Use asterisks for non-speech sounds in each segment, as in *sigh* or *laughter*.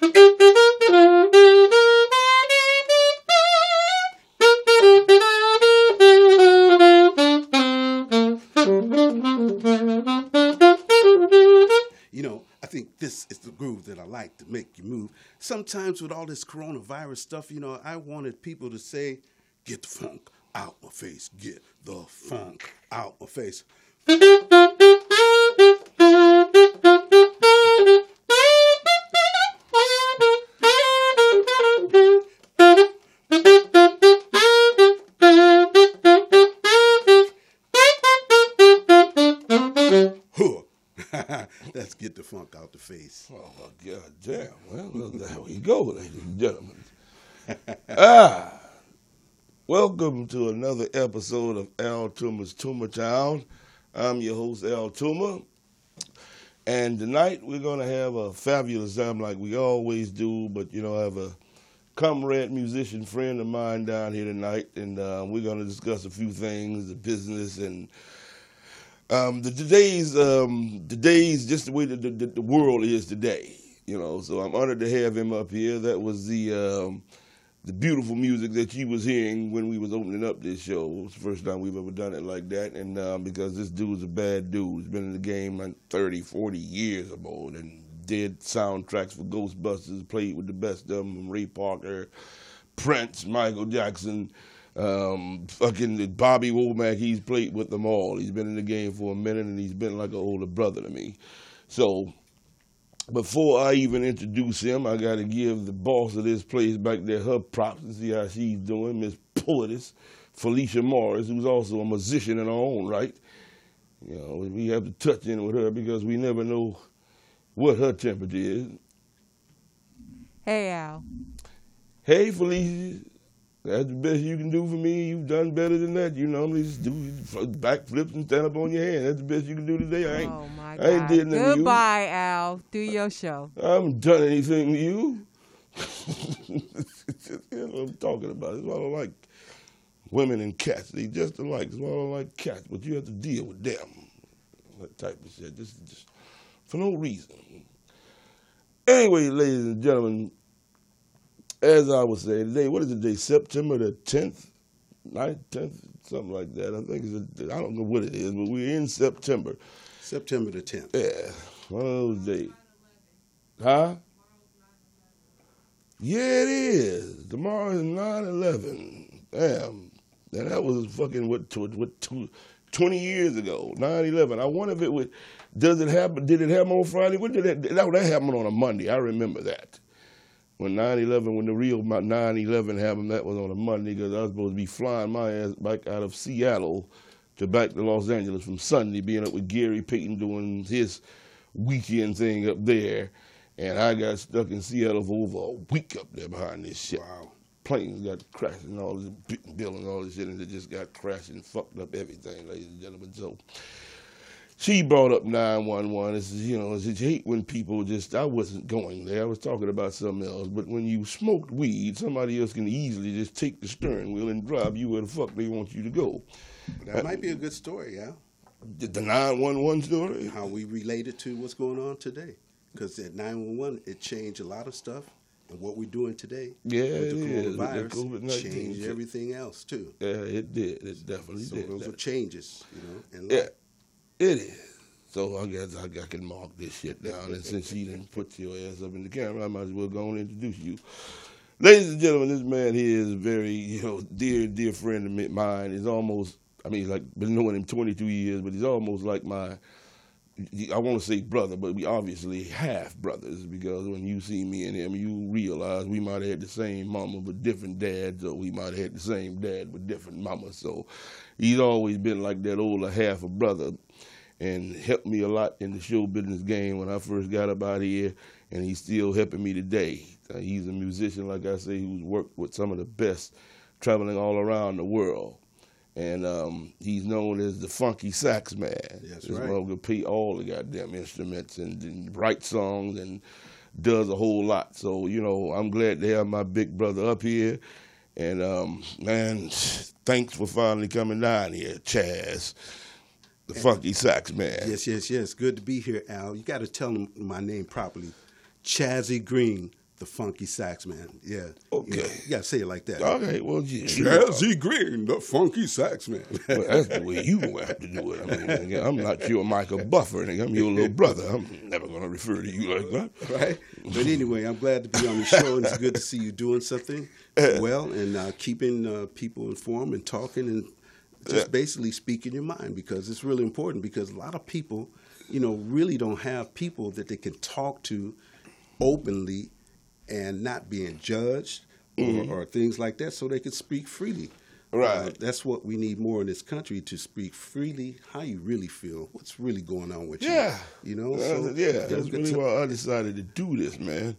You know. You know, I think this is the groove that I like to make you move. Sometimes with all this coronavirus stuff, you know, I wanted people to say, get the funk out my face, get the funk out my face. Funk out the face. Oh, my God damn. Well, well, there we go, ladies and gentlemen. *laughs* ah, welcome to another episode of Al Toomer's Toomer Town. I'm your host, Al Toomer. And tonight we're going to have a fabulous time like we always do, but, you know, I have a comrade musician friend of mine down here tonight, and uh, we're going to discuss a few things, the business and um, the today's um, today's just the way the, the, the world is today, you know. So I'm honored to have him up here. That was the um, the beautiful music that you was hearing when we was opening up this show. It was the first time we've ever done it like that, and um, because this dude's a bad dude, he's been in the game like 30, 40 years more, and did soundtracks for Ghostbusters, played with the best of them, Ray Parker, Prince, Michael Jackson um, fucking Bobby Womack, he's played with them all. He's been in the game for a minute and he's been like an older brother to me. So before I even introduce him, I got to give the boss of this place back there her props and see how she's doing, Miss Poetess Felicia Morris, who's also a musician in her own right. You know, we have to touch in with her because we never know what her temperature is. Hey, Al. Hey, Felicia. That's the best you can do for me. You've done better than that. You normally just do backflips and stand up on your hand. That's the best you can do today. I ain't, Oh, my I ain't God. did nothing to you. Goodbye, Al. Do your show. I haven't done anything to you. *laughs* It's know what I'm talking about. That's why I don't like women and cats. They just alike. That's why I don't like cats. But you have to deal with them. That type of shit. This is just for no reason. Anyway, ladies and gentlemen, as I was saying today, what is the day? September the 10th? 9th, 10th? Something like that. I think it's, a, I don't know what it is, but we're in September. September the 10th. Yeah, one of those days. Huh? Yeah, it is. Tomorrow is 9 11. Damn. And that was fucking, what, tw- what two, 20 years ago, 9 11. I wonder if it would, does it happen, did it happen on Friday? What did that, that, that happened on a Monday. I remember that. When 9 11, when the real 9 11 happened, that was on a Monday because I was supposed to be flying my ass back out of Seattle to back to Los Angeles from Sunday, being up with Gary Payton doing his weekend thing up there. And I got stuck in Seattle for over a week up there behind this shit. Wow. Planes got crashed and all this building, all this shit, and it just got crashed and fucked up everything, ladies and gentlemen. So she brought up 911. It's, you know, it's hate when people just, I wasn't going there. I was talking about something else. But when you smoked weed, somebody else can easily just take the steering wheel and drive you where the fuck they want you to go. That might be a good story, yeah. The, the 911 story? How we relate it to what's going on today. Because at 911, it changed a lot of stuff. And what we're doing today Yeah, with the it is, with the coronavirus COVID-19 changed everything else, too. Yeah, it did. It definitely So did. those are changes, you know. And Yeah, it is. So I guess I, I can mark this shit down. And since she didn't put your ass up in the camera, I might as well go and introduce you. Ladies and gentlemen, this man here is very, you know, dear, dear friend of mine. He's almost, I mean, he's like been knowing him 22 years, but he's almost like my I want to say brother, but we obviously half brothers because when you see me and him, you realize we might have had the same mama but different dads, or we might have had the same dad but different mamas. So he's always been like that older half a brother and helped me a lot in the show business game when I first got up out here, and he's still helping me today. Uh, he's a musician, like I say, who's worked with some of the best traveling all around the world and um, he's known as the funky sax man. That's right. motherfucker play all the goddamn instruments and, and write songs and does a whole lot. So you know, I'm glad to have my big brother up here. And um, man, thanks for finally coming down here, Chaz, the funky sax man. Yes, yes, yes. Good to be here, Al. You got to tell them my name properly. Chazzy Green, the funky sax man. Yeah. Okay. You, know, you got to say it like that. Okay, well, yeah, Chazzy Green, the funky sax man. *laughs* Well, that's the way you gonna have to do it. I mean, I'm not your Michael Buffer. I'm your little brother. I'm never gonna refer to you like that. *laughs* right? But anyway, I'm glad to be on the show, and it's good to see you doing something *laughs* well and uh, keeping uh, people informed and talking and just basically speaking your mind because it's really important because a lot of people, you know, really don't have people that they can talk to openly and not being judged or, or things like that so they can speak freely. Right. Uh, that's what we need more in this country to speak freely, how you really feel, what's really going on with Yeah. you. Yeah. You know? Uh, So, yeah, you that's really why I decided to do this, man.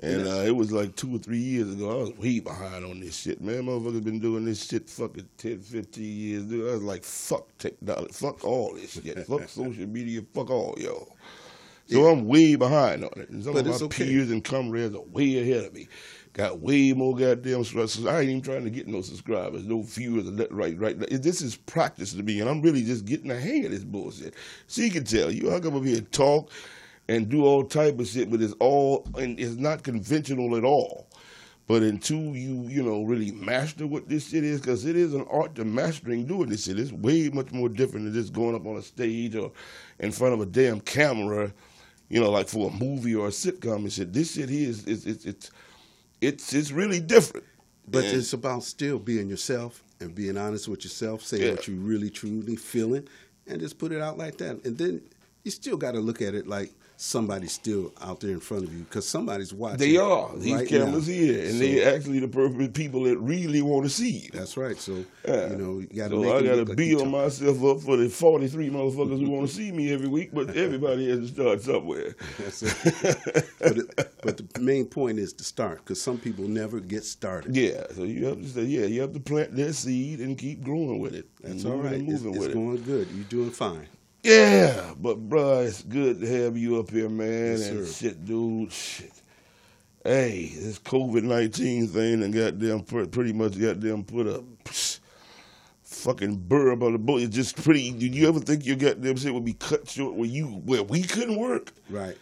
And uh, it was like two or three years ago. I was way behind on this shit, man. Motherfuckers been doing this shit fucking 10, 15 years. Dude, I was like, fuck technology. Fuck all this shit. *laughs* fuck social media. Fuck all y'all. So I'm way behind on it. And some But of my okay. peers and comrades are way ahead of me. Got way more goddamn subscribers. I ain't even trying to get no subscribers, no viewers, right, right. This is practice to me, and I'm really just getting the hang of this bullshit. So you can tell you, I come up here and talk and do all type of shit, but it's all and it's not conventional at all. But until you, you know, really master what this shit is, because it is an art to mastering doing this shit. It's way much more different than just going up on a stage or in front of a damn camera, you know, like for a movie or a sitcom and shit. This shit here is it's it's it's it's, it's really different. But And- it's about still being yourself and being honest with yourself, saying Yeah. what you really truly feeling, and just put it out like that. And then you still got to look at it like somebody's still out there in front of you because somebody's watching. They are. These right cameras now. here, and So- they actually the perfect people that really want to see you. That's right. So Yeah. you know you got to. So make I got to look like build myself up for the 43 motherfuckers who want to see me every week, but *laughs* everybody has to start somewhere. That's it. but, it, but the main point is to start because some people never get started. Yeah, so you have to say, yeah, you have to plant that seed and keep growing with it. That's all right. It's, moving it's with it. going good. You're doing fine. Yeah, but bruh, it's good to have you up here, man. Yes, and sir. shit, dude, shit. Hey, this COVID nineteen thing and goddamn put, pretty much goddamn put a psh, fucking burr about the boat. It's just pretty. Did you ever think your goddamn shit would be cut short where you where we couldn't work? Right.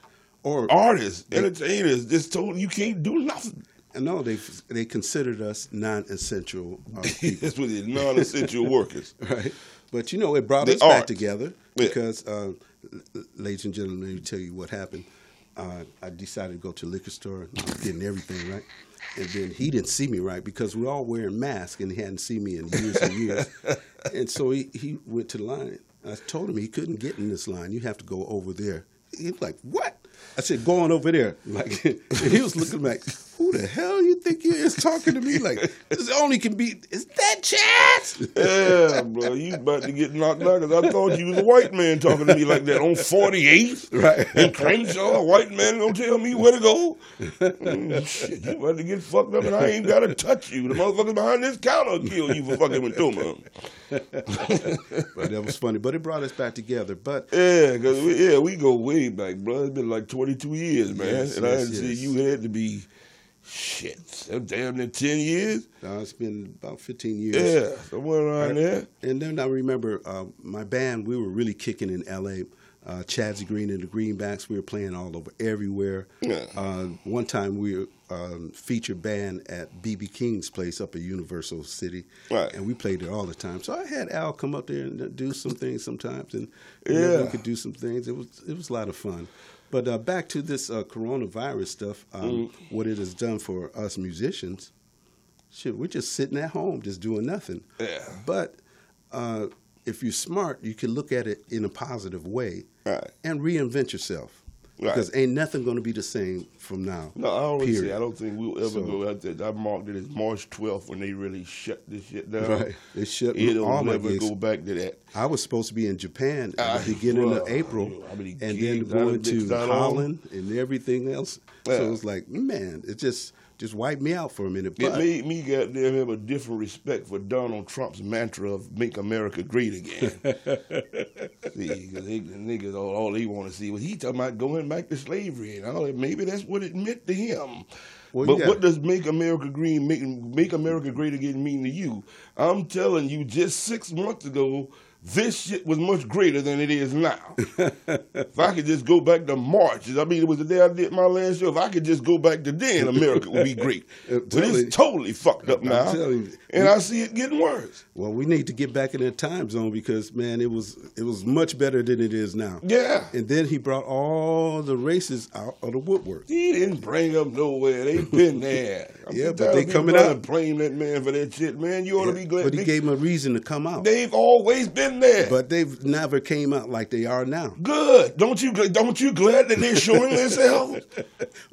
Or Artists, entertainers, just told you can't do nothing. no, they they considered us non-essential uh, people. *laughs* That's what it non-essential workers. *laughs* right? But you know, it brought The us back together Yeah. because, uh, ladies and gentlemen, let me tell you what happened. Uh, I decided to go to the liquor store, getting everything right, and then he didn't see me right because we're all wearing masks, and he hadn't seen me in years and years, *laughs* and so he, he went to the line. I told him he couldn't get in this line. You have to go over there. He was like, "What?" I said, "Go on over there." Like, and *laughs* he was looking like, "Who the hell you think you is talking to me?" Like, this only can be is that Chaz? Yeah, bro, you about to get knocked out because I thought you was a white man talking to me like that on 48th. Right. In Crenshaw, a white man gonna tell me where to go. Mm, shit, you about to get fucked up and I ain't gotta touch you. The motherfuckers behind this counter will kill you for fucking with Toomer. but that was funny. But it brought us back together. But Yeah, cause we, yeah, we go way back, bro. It's been like 22 years, man. Yes, and I yes, didn't see you had to be, shit, so damn near 10 years. uh, it's been about 15 years. Yeah, somewhere around there. And then I remember uh, my band, we were really kicking in LA. Uh, Chazzy Green and the Greenbacks, we were playing all over everywhere. Yeah. Uh, one time we were um, featured band at BB King's place up at Universal City. Right. And we played there all the time. So I had Al come up there and do some things sometimes. And Yeah. we could do some things. It was, it was a lot of fun. But uh, back to this uh, coronavirus stuff, um, Mm. what it has done for us musicians, shit, we're just sitting at home, just doing nothing. Yeah. But uh, if you're smart, you can look at it in a positive way Right. and reinvent yourself. Right. Because ain't nothing going to be the same from now. No, I always period. say I don't think we'll ever So- go out there. I marked it as March 12th when they really shut this shit down. Right. They shut It'll never go back to that. I was supposed to be in Japan at Ah, the beginning bruh, of April, how many and then going to on? Holland and everything else. Yeah. So it was like, man, it just just wipe me out for a minute. It But made me goddamn have a different respect for Donald Trump's mantra of "Make America Great Again." *laughs* see, 'cause they, the niggas all, all they want to see was he talking about going back to slavery and all that. Maybe that's what it meant to him. Well, but yeah. what does "Make America Green" make, "Make America Great Again" mean to you? I'm telling you, just six months ago, this shit was much greater than it is now. *laughs* if I could just go back to March, I mean, it was the day I did my last show. If I could just go back to then, America would be great. *laughs* But it's totally fucked up I'm now, telling you. and I see it getting worse. well, we need to get back in that time zone because man, it was it was much better than it is now. Yeah. And then he brought all the races out of the woodwork. He didn't bring them nowhere. They've *laughs* been there. I'm Yeah, but they coming out. to blame that man for that shit, man. You ought to be glad. but he they, gave him a reason to come out. they've always been there. but they've never came out like they are now. Good. Don't you? Don't you glad that they're showing *laughs* themselves?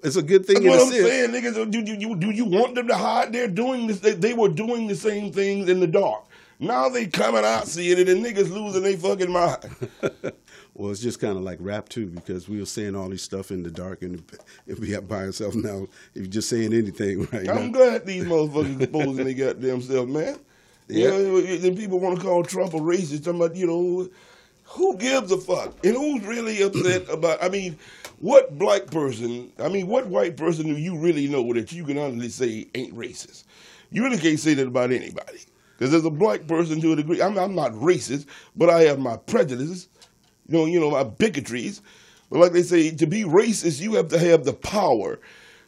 It's a good thing That's what I'm saying, niggas. Do you, do you want them to hide? They're doing this. They, they were doing the same things in the dark. Now they coming out seeing it, and niggas losing their fucking mind. *laughs* Well, it's just kind of like rap too, because we were saying all this stuff in the dark, and if we have by ourselves now, if you're just saying anything *laughs* right I'm now, glad these motherfuckers exposing they goddamn self, man. Yeah. You know, then people want to call Trump a racist. Talking about, you know, who gives a fuck? And who's really upset *clears throat* about? I mean, what black person? I mean, what white person do you really know that you can honestly say ain't racist? You really can't say that about anybody. Because there's a black person to a degree. I'm, I'm not racist, but I have my prejudices. You know, you know my bigotries. But like they say, to be racist, you have to have the power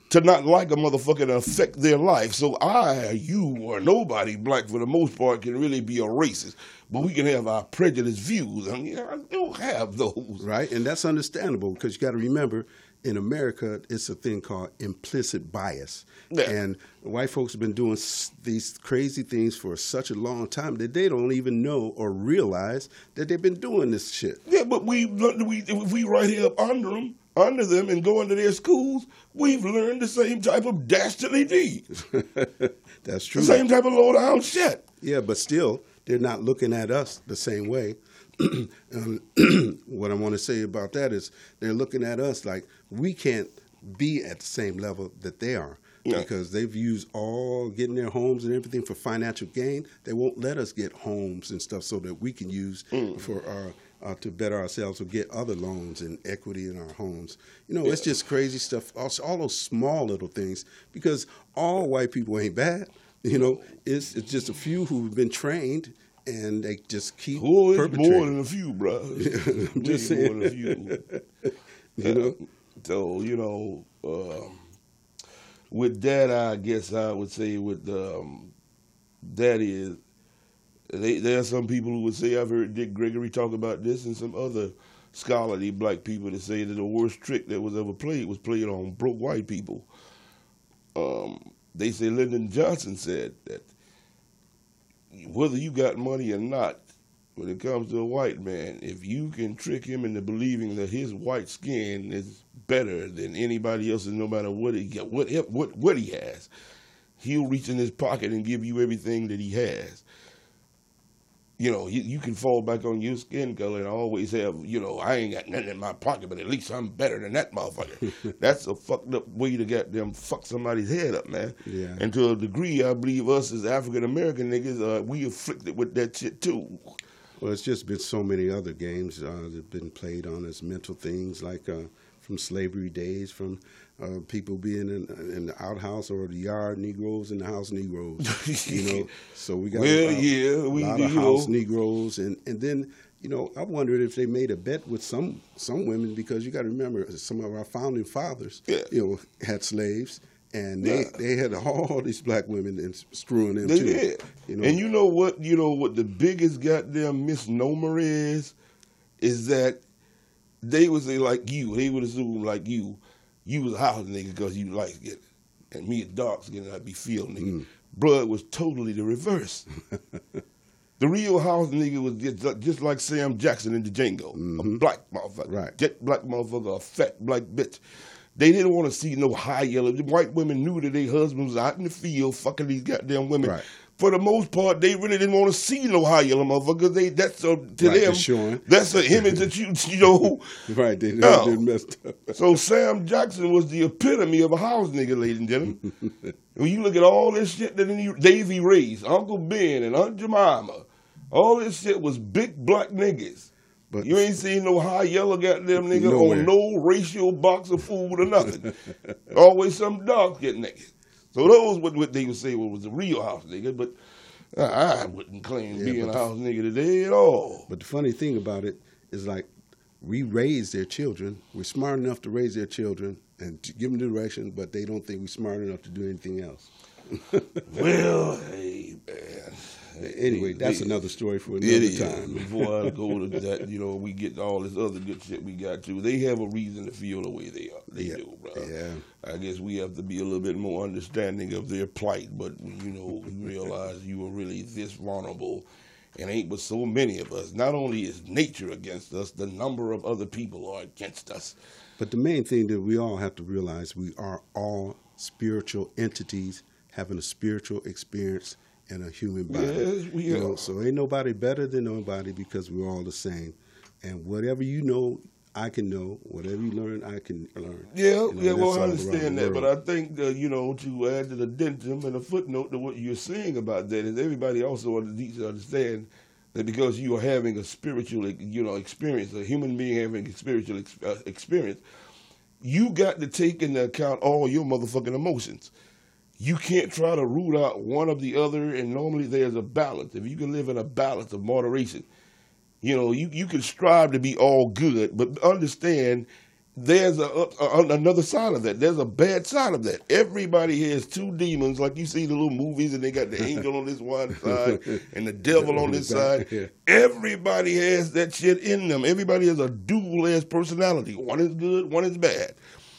to not like a motherfucker and affect their life. So I, you, or nobody black for the most part can really be a racist. But we can have our prejudiced views. I mean, I don't have those. right? And that's understandable because you got to remember, in America, it's a thing called implicit bias, Yeah. and white folks have been doing s- these crazy things for such a long time that they don't even know or realize that they've been doing this shit. Yeah, but we, we if we right here up under them, under them, and go into their schools, we've learned the same type of dastardly deeds, *laughs* That's true. the same type of low down shit. Yeah, but still, they're not looking at us the same way. *clears throat* Um, *clears throat* what I want to say about that is they're looking at us like we can't be at the same level that they are Yeah. because they've used all getting their homes and everything for financial gain. They won't let us get homes and stuff so that we can use for our. Uh, to better ourselves or get other loans and equity in our homes. You know, it's just crazy stuff. All, all those small little things because all white people ain't bad. *laughs* You know, it's it's just a few who've been trained and they just keep Oh, it's perpetrating. more than a few, bro. *laughs* Just saying. more than a few. *laughs* you know, So you know, um, with that, I guess I would say with um, that is, they, there are some people who would say I've heard Dick Gregory talk about this, and some other scholarly black people that say that the worst trick that was ever played was played on broke white people. Um, they say Lyndon Johnson said that whether you got money or not, when it comes to a white man, if you can trick him into believing that his white skin is better than anybody else's, no matter what he got, what what what he has, he'll reach in his pocket and give you everything that he has. You know, you, you can fall back on your skin color and always have, you know, I ain't got nothing in my pocket, but at least I'm better than that motherfucker. *laughs* That's a fucked up way to get them fuck somebody's head up, man. Yeah. And to a degree, I believe us as African American niggas, uh, we afflicted with that shit too. well, it's just been so many other games uh, that have been played on as mental things, like uh, from slavery days, from uh, people being in, in the outhouse or the yard Negroes and the house Negroes. you know, *laughs* so we got Well, a, yeah, we a lot of house know. Negroes, and and then. You know, I wondered if they made a bet with some some women because you got to remember some of our founding fathers, Yeah. you know, had slaves, and they Yeah. they had all these black women and screwing them They too. did. You know, And you know what? You know what the biggest goddamn misnomer is? Is that they would say like you. They would assume like you. You was a house nigga because you like skin, and me a dark skin, I'd be field nigga. Mm. Blood was totally the reverse. *laughs* The real house nigga was just, just like Sam Jackson in the Django, a black motherfucker, Right. jet black motherfucker, a fat black bitch. They didn't want to see no high yellow. The white women knew that their husbands was out in the field fucking these goddamn women. Right. For the most part, they really didn't want to see no high yellow motherfuckers. They that's a, to Right, them eh? that's an image that you you know. *laughs* Right, they, No. they messed up. So Sam Jackson was the epitome of a house nigga, ladies and gentlemen. *laughs* when you look at all this shit that Dave erased, Uncle Ben and Aunt Jemima, all this shit was big black niggas. But You ain't seen no high yellow goddamn nigga Nowhere. on no racial box of food or nothing. *laughs* Always some dark shit nigga. So those what what they would say was the real house nigga, but I, wouldn't claim Yeah, being a house nigga today at all. But the funny thing about it is like we raise their children. We're smart enough to raise their children and give them direction, but they don't think we're smart enough to do anything else. *laughs* Well, hey man. Anyway, that's another story for another time. *laughs* Before I go to that, you know, we get all this other good shit we got to. They have a reason to feel the way they are. They Yeah. do, bro. Yeah. I guess we have to be a little bit more understanding of their plight, but you know, we realize you are really this vulnerable, and ain't but so many of us. Not only is nature against us, the number of other people are against us. But the main thing that we all have to realize we are all spiritual entities having a spiritual experience in a human body. Yes, we you know, so ain't nobody better than nobody because we're all the same. And whatever you know, I can know. Whatever you learn, I can learn. Yeah, You know, yeah, well, I understand that, but. I think uh, you know to add an addendum and a footnote to what you're saying about that is everybody also needs to understand that because you are having a spiritual, you know, experience, a human being having a spiritual ex- uh, experience, you got to take into account all your motherfucking emotions. You can't try to root out one of the other, and normally there's a balance. If you can live in a balance of moderation, you know, you, you can strive to be all good, but understand there's a, a, another side of that. There's a bad side of that. Everybody has two demons, like you see the little movies, and they got the angel on this one *laughs* side and the devil on this side. *laughs* Yeah. Everybody has that shit in them. Everybody has a dual ass personality. One is good, one is bad.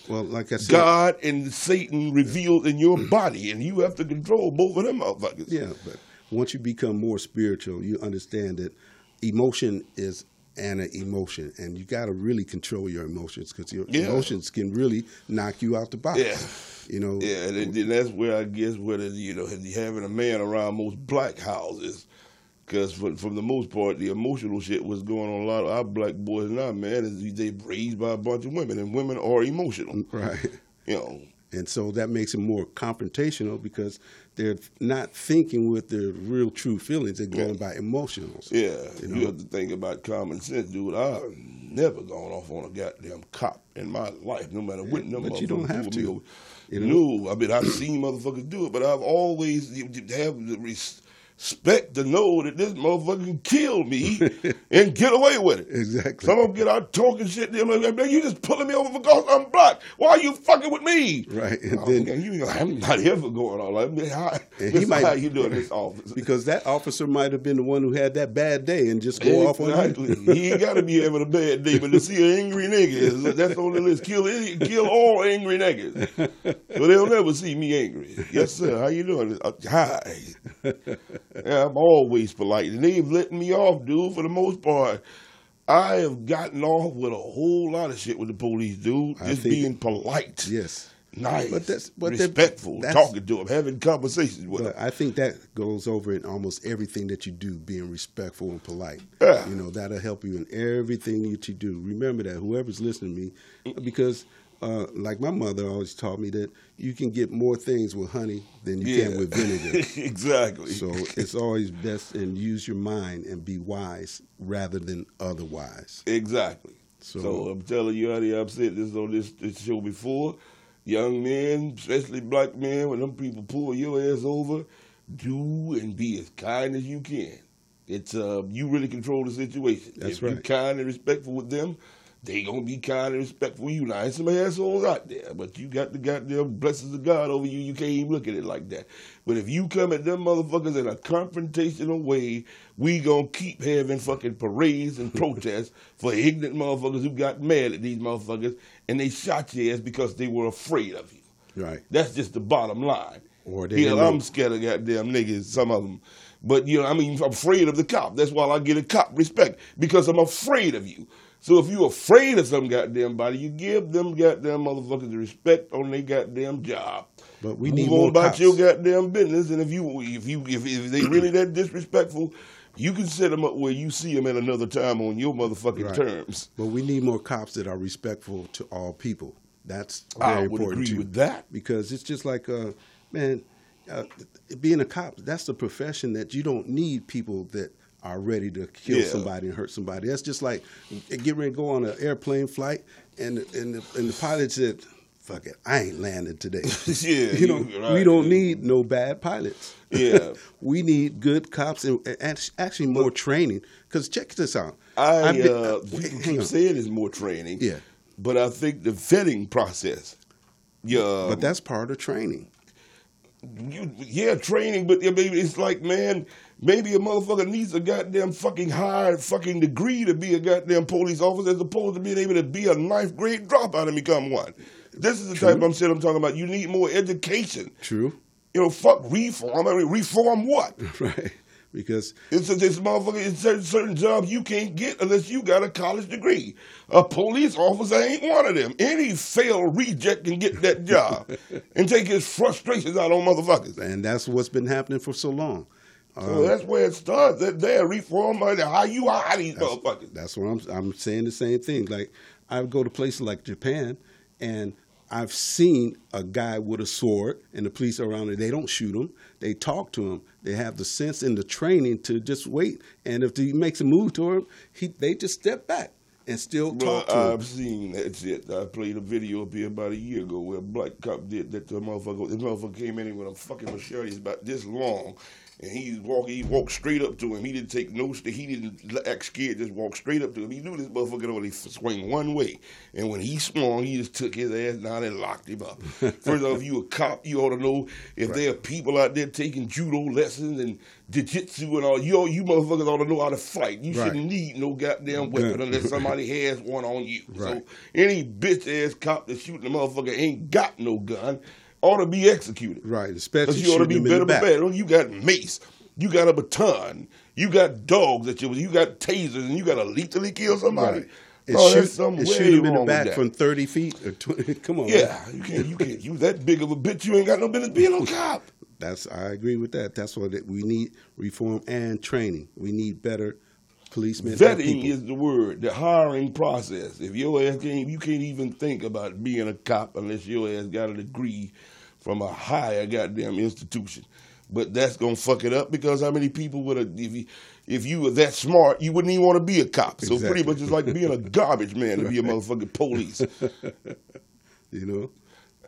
Well, like I said, God and Satan revealed in your body, and you have to control both of them motherfuckers. Yeah, but once you become more spiritual, you understand that emotion is an emotion, and you got to really control your emotions because your Yeah. emotions can really knock you out the box. Yeah. You know. Yeah, and, then that's where I guess where the, you know having a man around most black houses, because from, from the most part the emotional shit was going on a lot of our black boys now. Man, is they raised by a bunch of women, and women are emotional. Mm, right. You know, And so that makes it more confrontational because they're not thinking with their real true feelings. They're going by emotionals. yeah, You you, have to think about common sense, dude. I've never gone off on a goddamn cop in my life, no matter what. them but you don't have to. You know? No, I mean I've seen motherfuckers do it, but I've always have the respect to know that this motherfucker can kill me *laughs* and get away with it. Exactly. Some of them get out talking shit. They're like, "Man, you just pulling me over because I'm black. Why are you fucking with me? Right, and Oh, then- man, you, I'm not here for going on like man, how, he might- how you doing this office? Because that officer might have been the one who had that bad day and just go off on Exactly. you. he ain't got to be having a bad day, but to see an angry nigga, that's on the list. Kill kill all angry niggas. So they'll never see me angry. Yes, sir. How you doing? Uh, hi. Yeah, I'm always polite, and they've let me off, dude. For the most part, I have gotten off with a whole lot of shit with the police, dude. I Just think- being polite, Yes. nice, But that's- but respectful, that's- talking to them, having conversations with them. I think that goes over in almost everything that you do, being respectful and polite. Yeah. You know, that'll help you in everything that you do. Remember that, whoever's listening to me, because uh, like my mother always taught me that you can get more things with honey than you can with vinegar. *laughs* exactly. so it's always best and use your mind and be wise rather than otherwise. Exactly. So- So, I'm telling you, honey, I've said this on this, this show before. Young men, especially black men, when them people pull your ass over, do and be as kind as you can. It's uh, you really control the situation. That's if right. kind and respectful with them, they gonna be kind and respectful you. Now, there's some assholes out there, but you got the goddamn blessings of God over you. You can't even look at it like that. But if you come at them motherfuckers in a confrontational way, we gonna keep having fucking parades and *laughs* protests for ignorant motherfuckers who got mad at these motherfuckers and they shot your ass because they were afraid of you. Right. That's just the bottom line. Or they Hell. I'm scared of goddamn niggas, some of them. But you know, I mean, I'm afraid of the cop. That's why I get a cop respect because I'm afraid of you. So if you're afraid of some goddamn body, you give them goddamn motherfuckers the respect on their goddamn job. But we Move need on more about cops. your goddamn business. And if you if you if, if they *clears throat* really that disrespectful, you can set them up where you see them at another time on your motherfucking Right. terms. But we need more cops that are respectful to all people. That's I very would important agree too. with that. Because it's just like, uh, man, uh, being a cop, that's the profession that you don't need people that are ready to kill Yeah. somebody and hurt somebody. That's just like get ready to go on an airplane flight, and and the, and the pilot said, "Fuck it, I ain't landing today." *laughs* *laughs* Yeah, you know, right. we don't need no bad pilots. *laughs* Yeah. we need good cops and, and actually more training. Because check this out. I been- uh, people keep on. saying it's more training. Yeah. But I think the vetting process. Yeah. But that's part of training. you, yeah, training, but I mean, it's like, man, maybe a motherfucker needs a goddamn fucking higher fucking degree to be a goddamn police officer as opposed to being able to be a ninth grade dropout and become one. This is the type of shit I'm talking about. You need more education. True. You know, fuck reform. I mean, reform what? *laughs* Right. Because It's a, this motherfucker. It's certain, certain jobs you can't get unless you got a college degree. A police officer ain't one of them. Any failed reject can get that job *laughs* and take his frustrations out on motherfuckers. and that's what's been happening for so long. So that's where it starts. That they reform money. How you hire these motherfuckers? That's what I'm I'm saying the same thing. Like I go to places like Japan and I've seen a guy with a sword and the police around it. They don't shoot him. They talk to him. They have the sense and the training to just wait. And if he makes a move toward him, he they just step back and still Well, talk to him. I've seen that shit. I played a video up here about a year ago where a black cop did that to a motherfucker. This motherfucker came in with a fucking machete about this long. And he walked, he walked straight up to him. He didn't take no, he didn't act scared, just walked straight up to him. He knew this motherfucker could only swing one way. And when he swung, he just took his ass down and locked him up. *laughs* First off, you a cop, you ought to know if there are people out there taking judo lessons and jiu-jitsu and all, you, you motherfuckers ought to know how to fight. You Right. shouldn't need no goddamn mm-hmm. weapon unless *laughs* somebody has one on you. Right. So any bitch ass cop that's shooting a motherfucker ain't got no gun ought to be executed. Right, especially you ought to be better bad. You got mace. You got a baton. You got dogs that you you got tasers and you got to lethally kill somebody. Right. And No, oh, shoot, and shoot him in the back from 30 feet or 20. *laughs* Come on. man. Yeah, you can't you can't you that big of a bitch. You ain't got no business being no cop. *laughs* That's I agree with that. That's what we need reform and training. We need better policemen. Vetting is the word, the hiring process. If your ass can't, you can't even think about being a cop unless your ass got a degree from a higher goddamn institution. But that's gonna fuck it up because how many people would have if you if you were that smart, you wouldn't even want to be a cop. So Exactly. pretty much it's like being a garbage man to be a motherfucking police. *laughs* you know.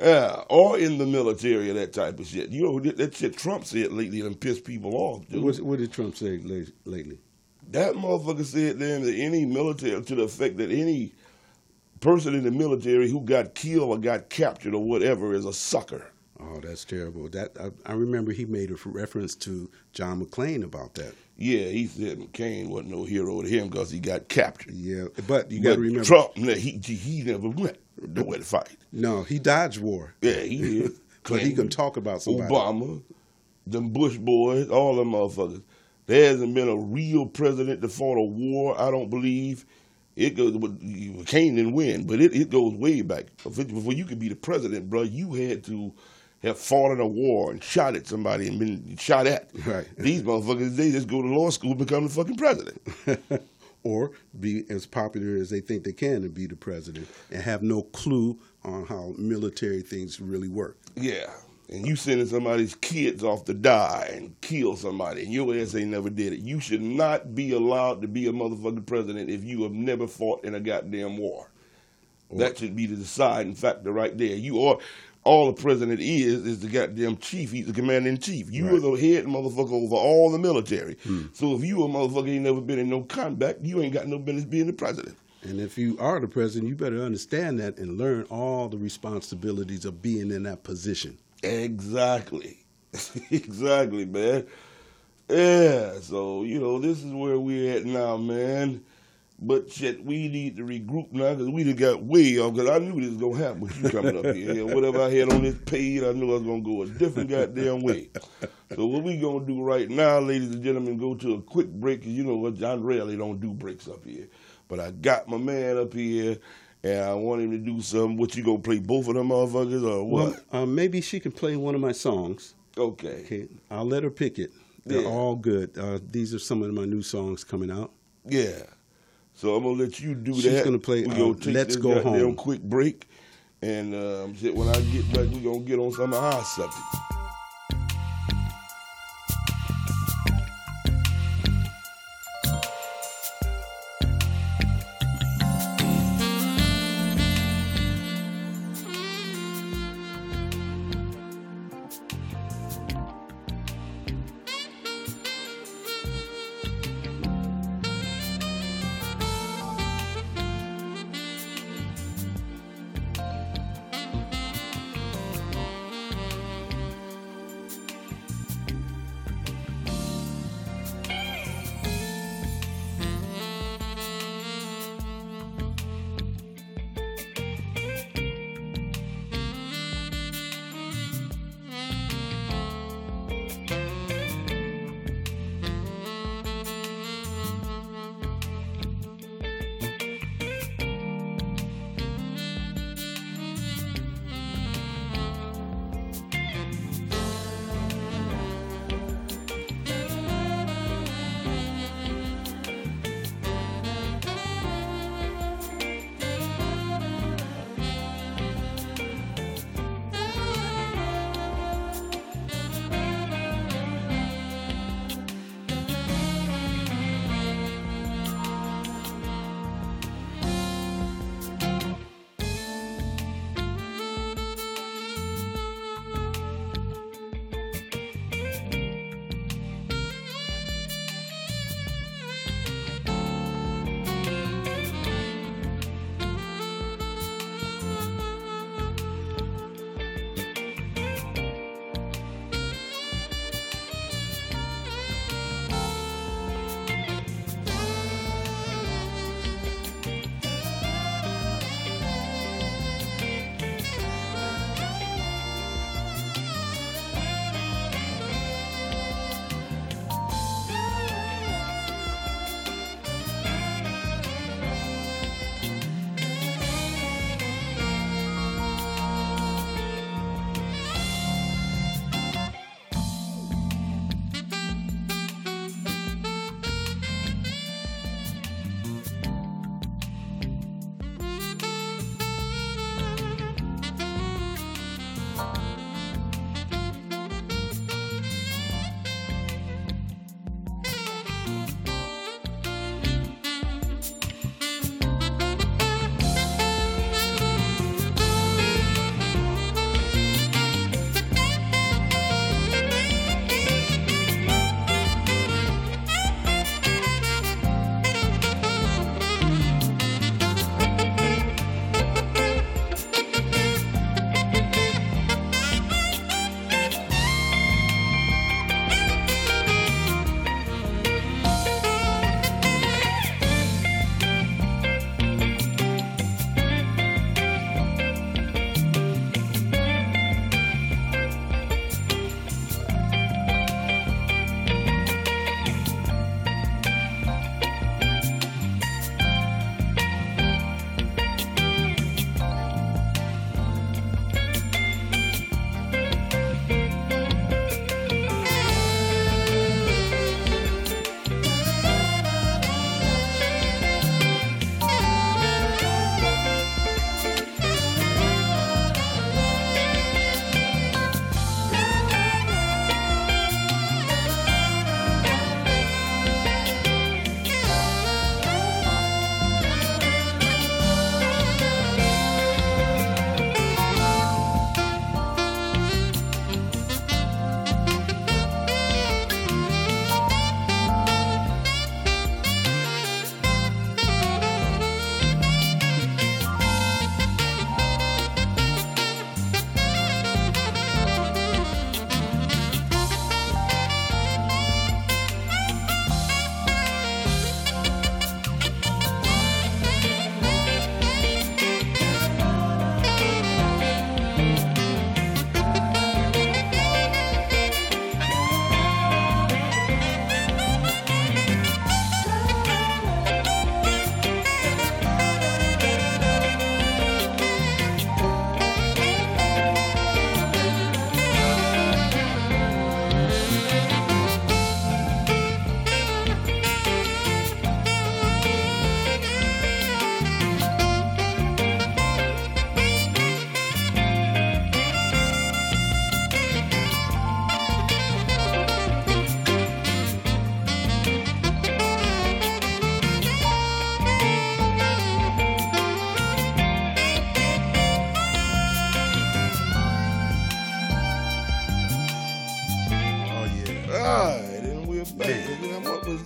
Yeah, or in the military or that type of shit. You know that shit Trump said lately and pissed people off, dude. What, what did Trump say lately? That motherfucker said then that any military, to the effect that any person in the military who got killed or got captured or whatever is a sucker. Oh, that's terrible. That I, I remember he made a reference to John McCain about that. Yeah, he said McCain wasn't no hero to him because he got captured. Yeah, but you got to remember. Trump, he he never went nowhere to fight. No, he dodged war. Yeah, he did. *laughs* But he can talk about somebody. Obama, them Bush boys, all them motherfuckers. There hasn't been a real president that fought a war, I don't believe. It goes, McCain didn't win, but it, it goes way back. Before you could be the president, bro, you had to have fought in a war and shot at somebody and been shot at. Right. *laughs* These motherfuckers, they just go to law school and become the fucking president. *laughs* or be as popular as they think they can and be the president and have no clue on how military things really work. Yeah. And you sending somebody's kids off to die and kill somebody, and your ass ain't never did it. You should not be allowed to be a motherfucking president if you have never fought in a goddamn war. that should be the deciding factor right there. You are all the president is is the goddamn chief. He's the commander in chief. You are the head motherfucker over all the military. Hmm. So if you a motherfucker ain't never been in no combat, you ain't got no business being the president. And if you are the president, you better understand that and learn all the responsibilities of being in that position. Exactly. *laughs* exactly, man. Yeah, so, you know, this is where we're at now, man. But shit, we need to regroup now because we done got way off. Because I knew this was gonna happen with you coming up here. Whatever I had on this page, I knew I was gonna go a different goddamn way. So what we gonna do right now, ladies and gentlemen, go to a quick break. 'cause you know what, John rarely don't do breaks up here. But I got my man up here, and I want him to do something. What you gonna play both of them motherfuckers or what? Well, uh, maybe she can play one of my songs. okay. Okay, I'll let her pick it. They're Yeah. all good. Uh, these are some of my new songs coming out. Yeah. So I'm gonna let you do She's that. gonna play, We gonna take Let's this Go Home. quick break, and um, when I get back, we gonna get on some of our subjects.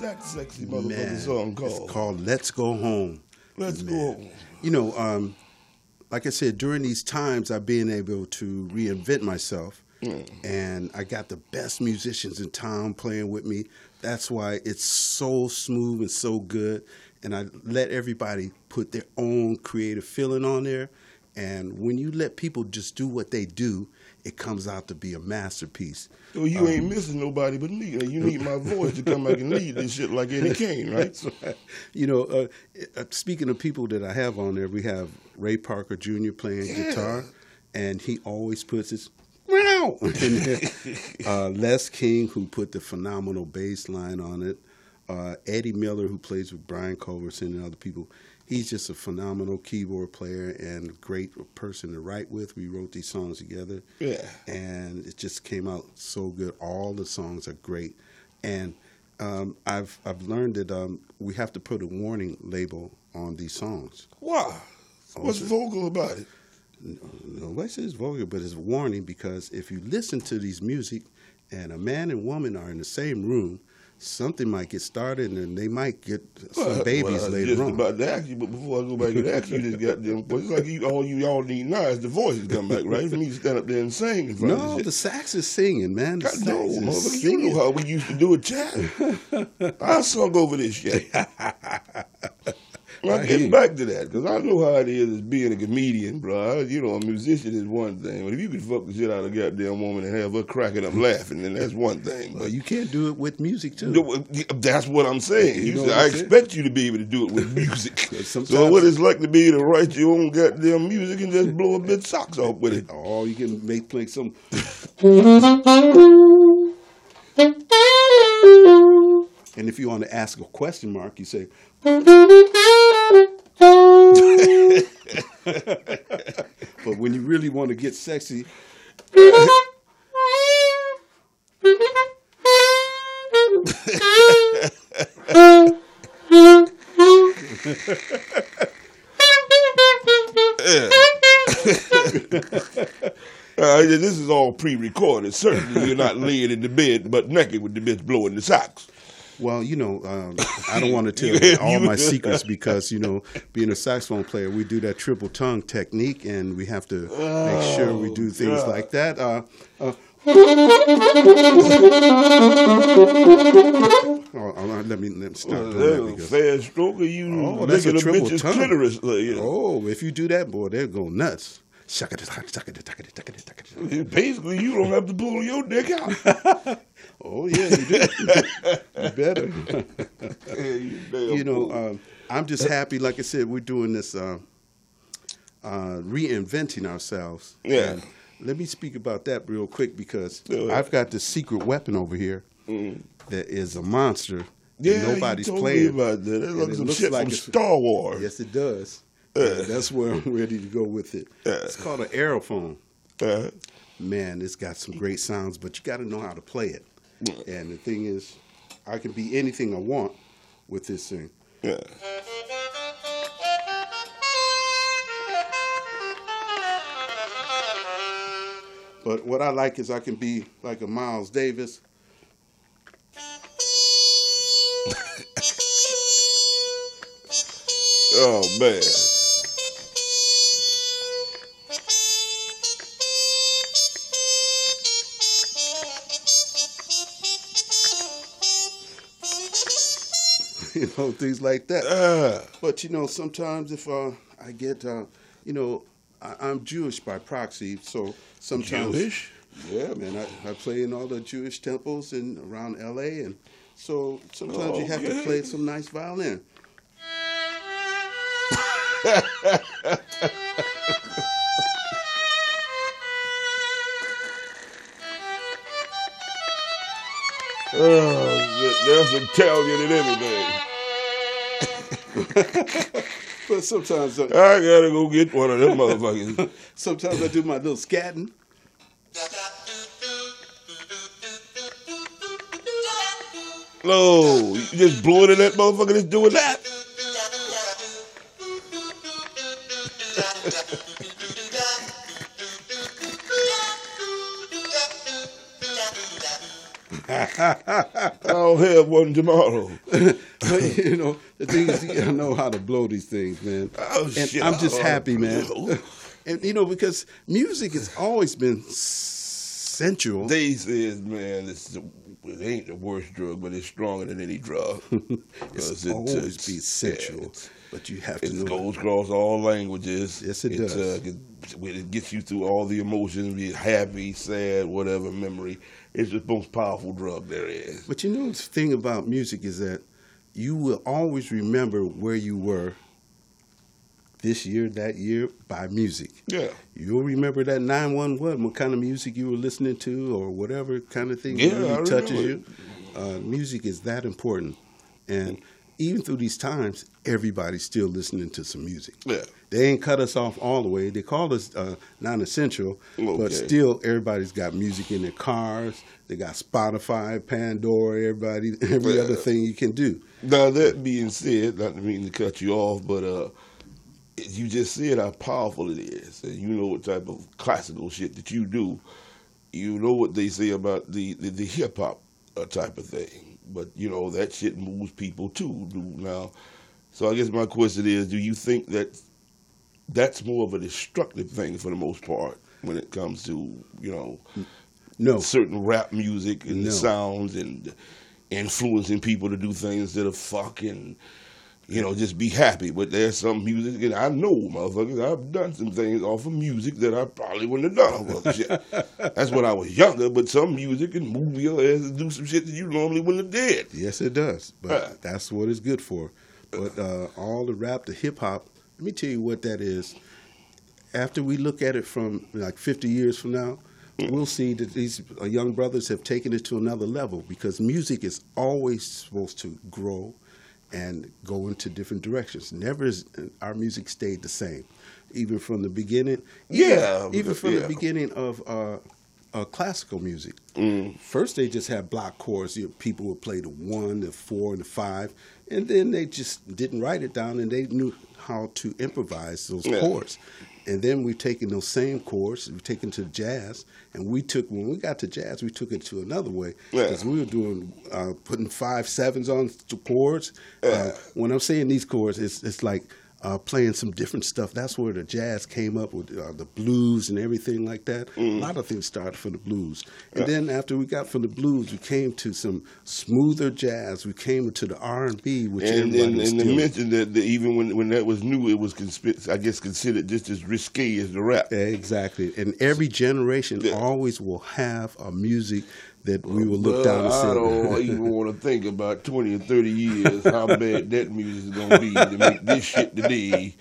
That sexy motherfucking song called? It's called "Let's Go Home." Let's Man. go. home. You know, um, like I said, during these times, I've been able to reinvent myself, Mm. and I got the best musicians in town playing with me. That's why it's so smooth and so good. And I let everybody put their own creative feeling on there. And when you let people just do what they do, it comes out to be a masterpiece. So you ain't missing nobody but me. You need my *laughs* voice to come back and lead this shit like Eddie Kane, right. You know, uh, uh, speaking of people that I have on there, we have Ray Parker Jr. playing Yeah. guitar, and he always puts his wow. *laughs* in there. uh, Les King, who put the phenomenal bass line on it. Uh, Eddie Miller, who plays with Brian Culbertson and other people. He's just a phenomenal keyboard player and great person to write with. We wrote these songs together Yeah. and it just came out so good. All the songs are great, and um, I've I've learned that um, we have to put a warning label on these songs. Why? What's Also- vocal about it? No, nobody says vulgar, but it's a warning because if you listen to these music, and a man and woman are in the same room, something might get started, and they might get some Well, babies well, later just on. about to ask you, but before I go back and ask you this goddamn question, it's like you, all you all need now is the voices come back, right? For me to stand up there and sing in front no, of the sax is singing, man. The God, sax no, is you know how we used to do it, chat. I sung over this shit. *laughs* I'm I getting back to that because I know how it is as being a comedian, bro. You know, a musician is one thing, but if you can fuck the shit out of a goddamn woman and have her cracking up laughing, then that's one thing. Well, But you can't do it with music too. That's what I'm saying. You know what I expect you to be able to do it with *laughs* music. So what it's like to be able to write your own goddamn music and just blow a bit *laughs* socks off with it. Oh, you can make play some. *laughs* And if you want to ask a question mark, you say. But when you really want to get sexy, Uh, this is all pre-recorded. Certainly, you're not laying in the bed but naked with the bitch blowing the socks. Well, you know, um, I don't want to *laughs* tell You- all my *laughs* secrets because you know, being a saxophone player, we do that triple tongue technique, and we have to make sure we do things God. like that. Uh, uh, *laughs* oh, oh, let me let me stop doing that because fair stroke you Oh, that's a triple tongue. clitoris. uh, you. Oh, if you do that, boy, they'll go nuts. Basically, you don't have to pull your dick out. *laughs* Oh yeah, you do. you better. You know, um, I'm just happy. Like I said, we're doing this uh, uh, reinventing ourselves. Yeah. And let me speak about that real quick because I've got this secret weapon over here that is a monster. that Mm. yeah, nobody's you told playing. me about that. That looks it looks shit like from Star Wars. Yes, it does. And *laughs* that's where I'm ready to go with it. Yeah. It's called an aerophone. Uh, Man, it's got some great sounds, but you got to know how to play it. And the thing is, I can be anything I want with this thing. But what I like is I can be like a Miles Davis. *laughs* Oh man. You know, things like that. Ah. But you know, sometimes if uh, I get, uh, you know, I, I'm Jewish by proxy, so sometimes Jewish? Yeah, man, I, I play in all the Jewish temples in around L.A. and so sometimes you have to play some nice violin. *laughs* Oh, that's Italian and everything. *laughs* But sometimes, uh, I gotta go get one of them motherfuckers. *laughs* sometimes I do my little scatting. No, you just blowing in that motherfucker that's doing that. I'll have one tomorrow. *laughs* but you know, the thing is, you gotta know how to blow these things, man. Oh, and shit. I'm just oh, happy, man. Oh. *laughs* and you know, because music has always been sensual. They says, man, it's the, it ain't the worst drug, but it's stronger than any drug. *laughs* it's always it's- be yeah, it's- but you have to It goes across all languages. Yes, it It's, does. Uh, it, it gets you through all the emotions, be it happy, sad, whatever memory. It's the most powerful drug there is. But you know, the thing about music is that you will always remember where you were this year, that year by music. Yeah. You'll remember that 911, what kind of music you were listening to or whatever kind of thing Yeah, really I touches remember you. Uh, music is that important. And even through these times, everybody's still listening to some music. Yeah. They ain't cut us off all the way. They call us uh, non-essential, but still, everybody's got music in their cars. They got Spotify, Pandora, everybody, *laughs* every Yeah. other thing you can do. Now that being said, not to mean to cut you off, but uh, you just said how powerful it is, and you know what type of classical shit that you do. You know what they say about the the, the hip hop uh, type of thing, but you know that shit moves people too. Now, so I guess my question is: Do you think that that's more of a destructive thing for the most part when it comes to you know No, certain rap music and No. the sounds and influencing people to do things that are fucking, you know, just be happy. But there's some music, and I know, motherfuckers, I've done some things off of music that I probably wouldn't have done off of shit. *laughs* That's when I was younger, but some music can move your ass to do some shit that you normally wouldn't have did. Yes, it does. But Yeah. that's what it's good for. But uh, all the rap, the hip hop, let me tell you what that is. After we look at it from like 50 years from now, we'll see that these uh, young brothers have taken it to another level because music is always supposed to grow and go into different directions. Never has our music stayed the same, even from the beginning. Yeah, even, even from yeah. the beginning of uh, uh, classical music. Mm. First, they just had block chords. You know, people would play the one, the four, and the five, and then they just didn't write it down, and they knew how to improvise those Yeah. chords. And then we've taken those same chords, we've taken to jazz, and we took when we got to jazz, we took it to another way Yeah. because we were doing uh, putting five sevens on the chords. Yeah. Uh, when I'm saying these chords, it's it's like uh, playing some different stuff. That's where the jazz came up with uh, the blues and everything like that. A lot of things started from the blues, and then after we got from the blues, we came to some smoother jazz. We came to the R and B, which And, everybody and, was and to still- mention that, that even when when that was new, it was conspi- I guess considered just as risque as the rap. Exactly, and every generation Yeah. always will have a music that we will look down and say. I don't even want to think about 20 or 30 years how bad that music is going to be to make this shit today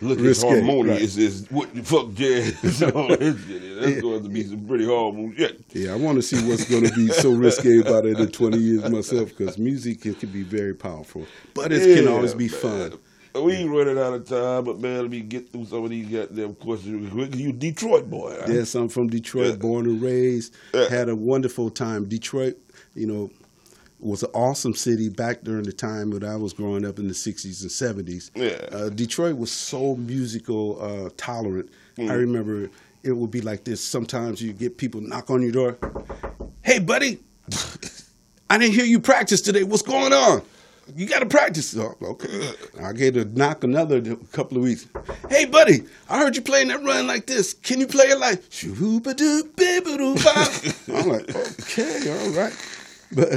look Risque, as harmonious as what the fuck jazz and all that shit is. That's going to be some pretty horrible shit. Yeah, I want to see what's going to be so risque about it in 20 years myself because music it can be very powerful, but it can always be fun. We ain't running out of time, but man, let me get through some of these goddamn questions. You Detroit boy, huh? Yes, I'm from Detroit, Yeah. born and raised. Yeah. Had a wonderful time. Detroit, you know, was an awesome city back during the time when I was growing up in the 60s and 70s. Yeah. Uh, Detroit was so musical uh, tolerant. Mm. I remember it would be like this. Sometimes you get people knock on your door. Hey, buddy, *laughs* I didn't hear you practice today. What's going on? You got to practice. Oh, okay. I get to knock another couple of weeks. Hey, buddy, I heard you playing that run like this. Can you play it like? *laughs* I'm like, okay, all right. But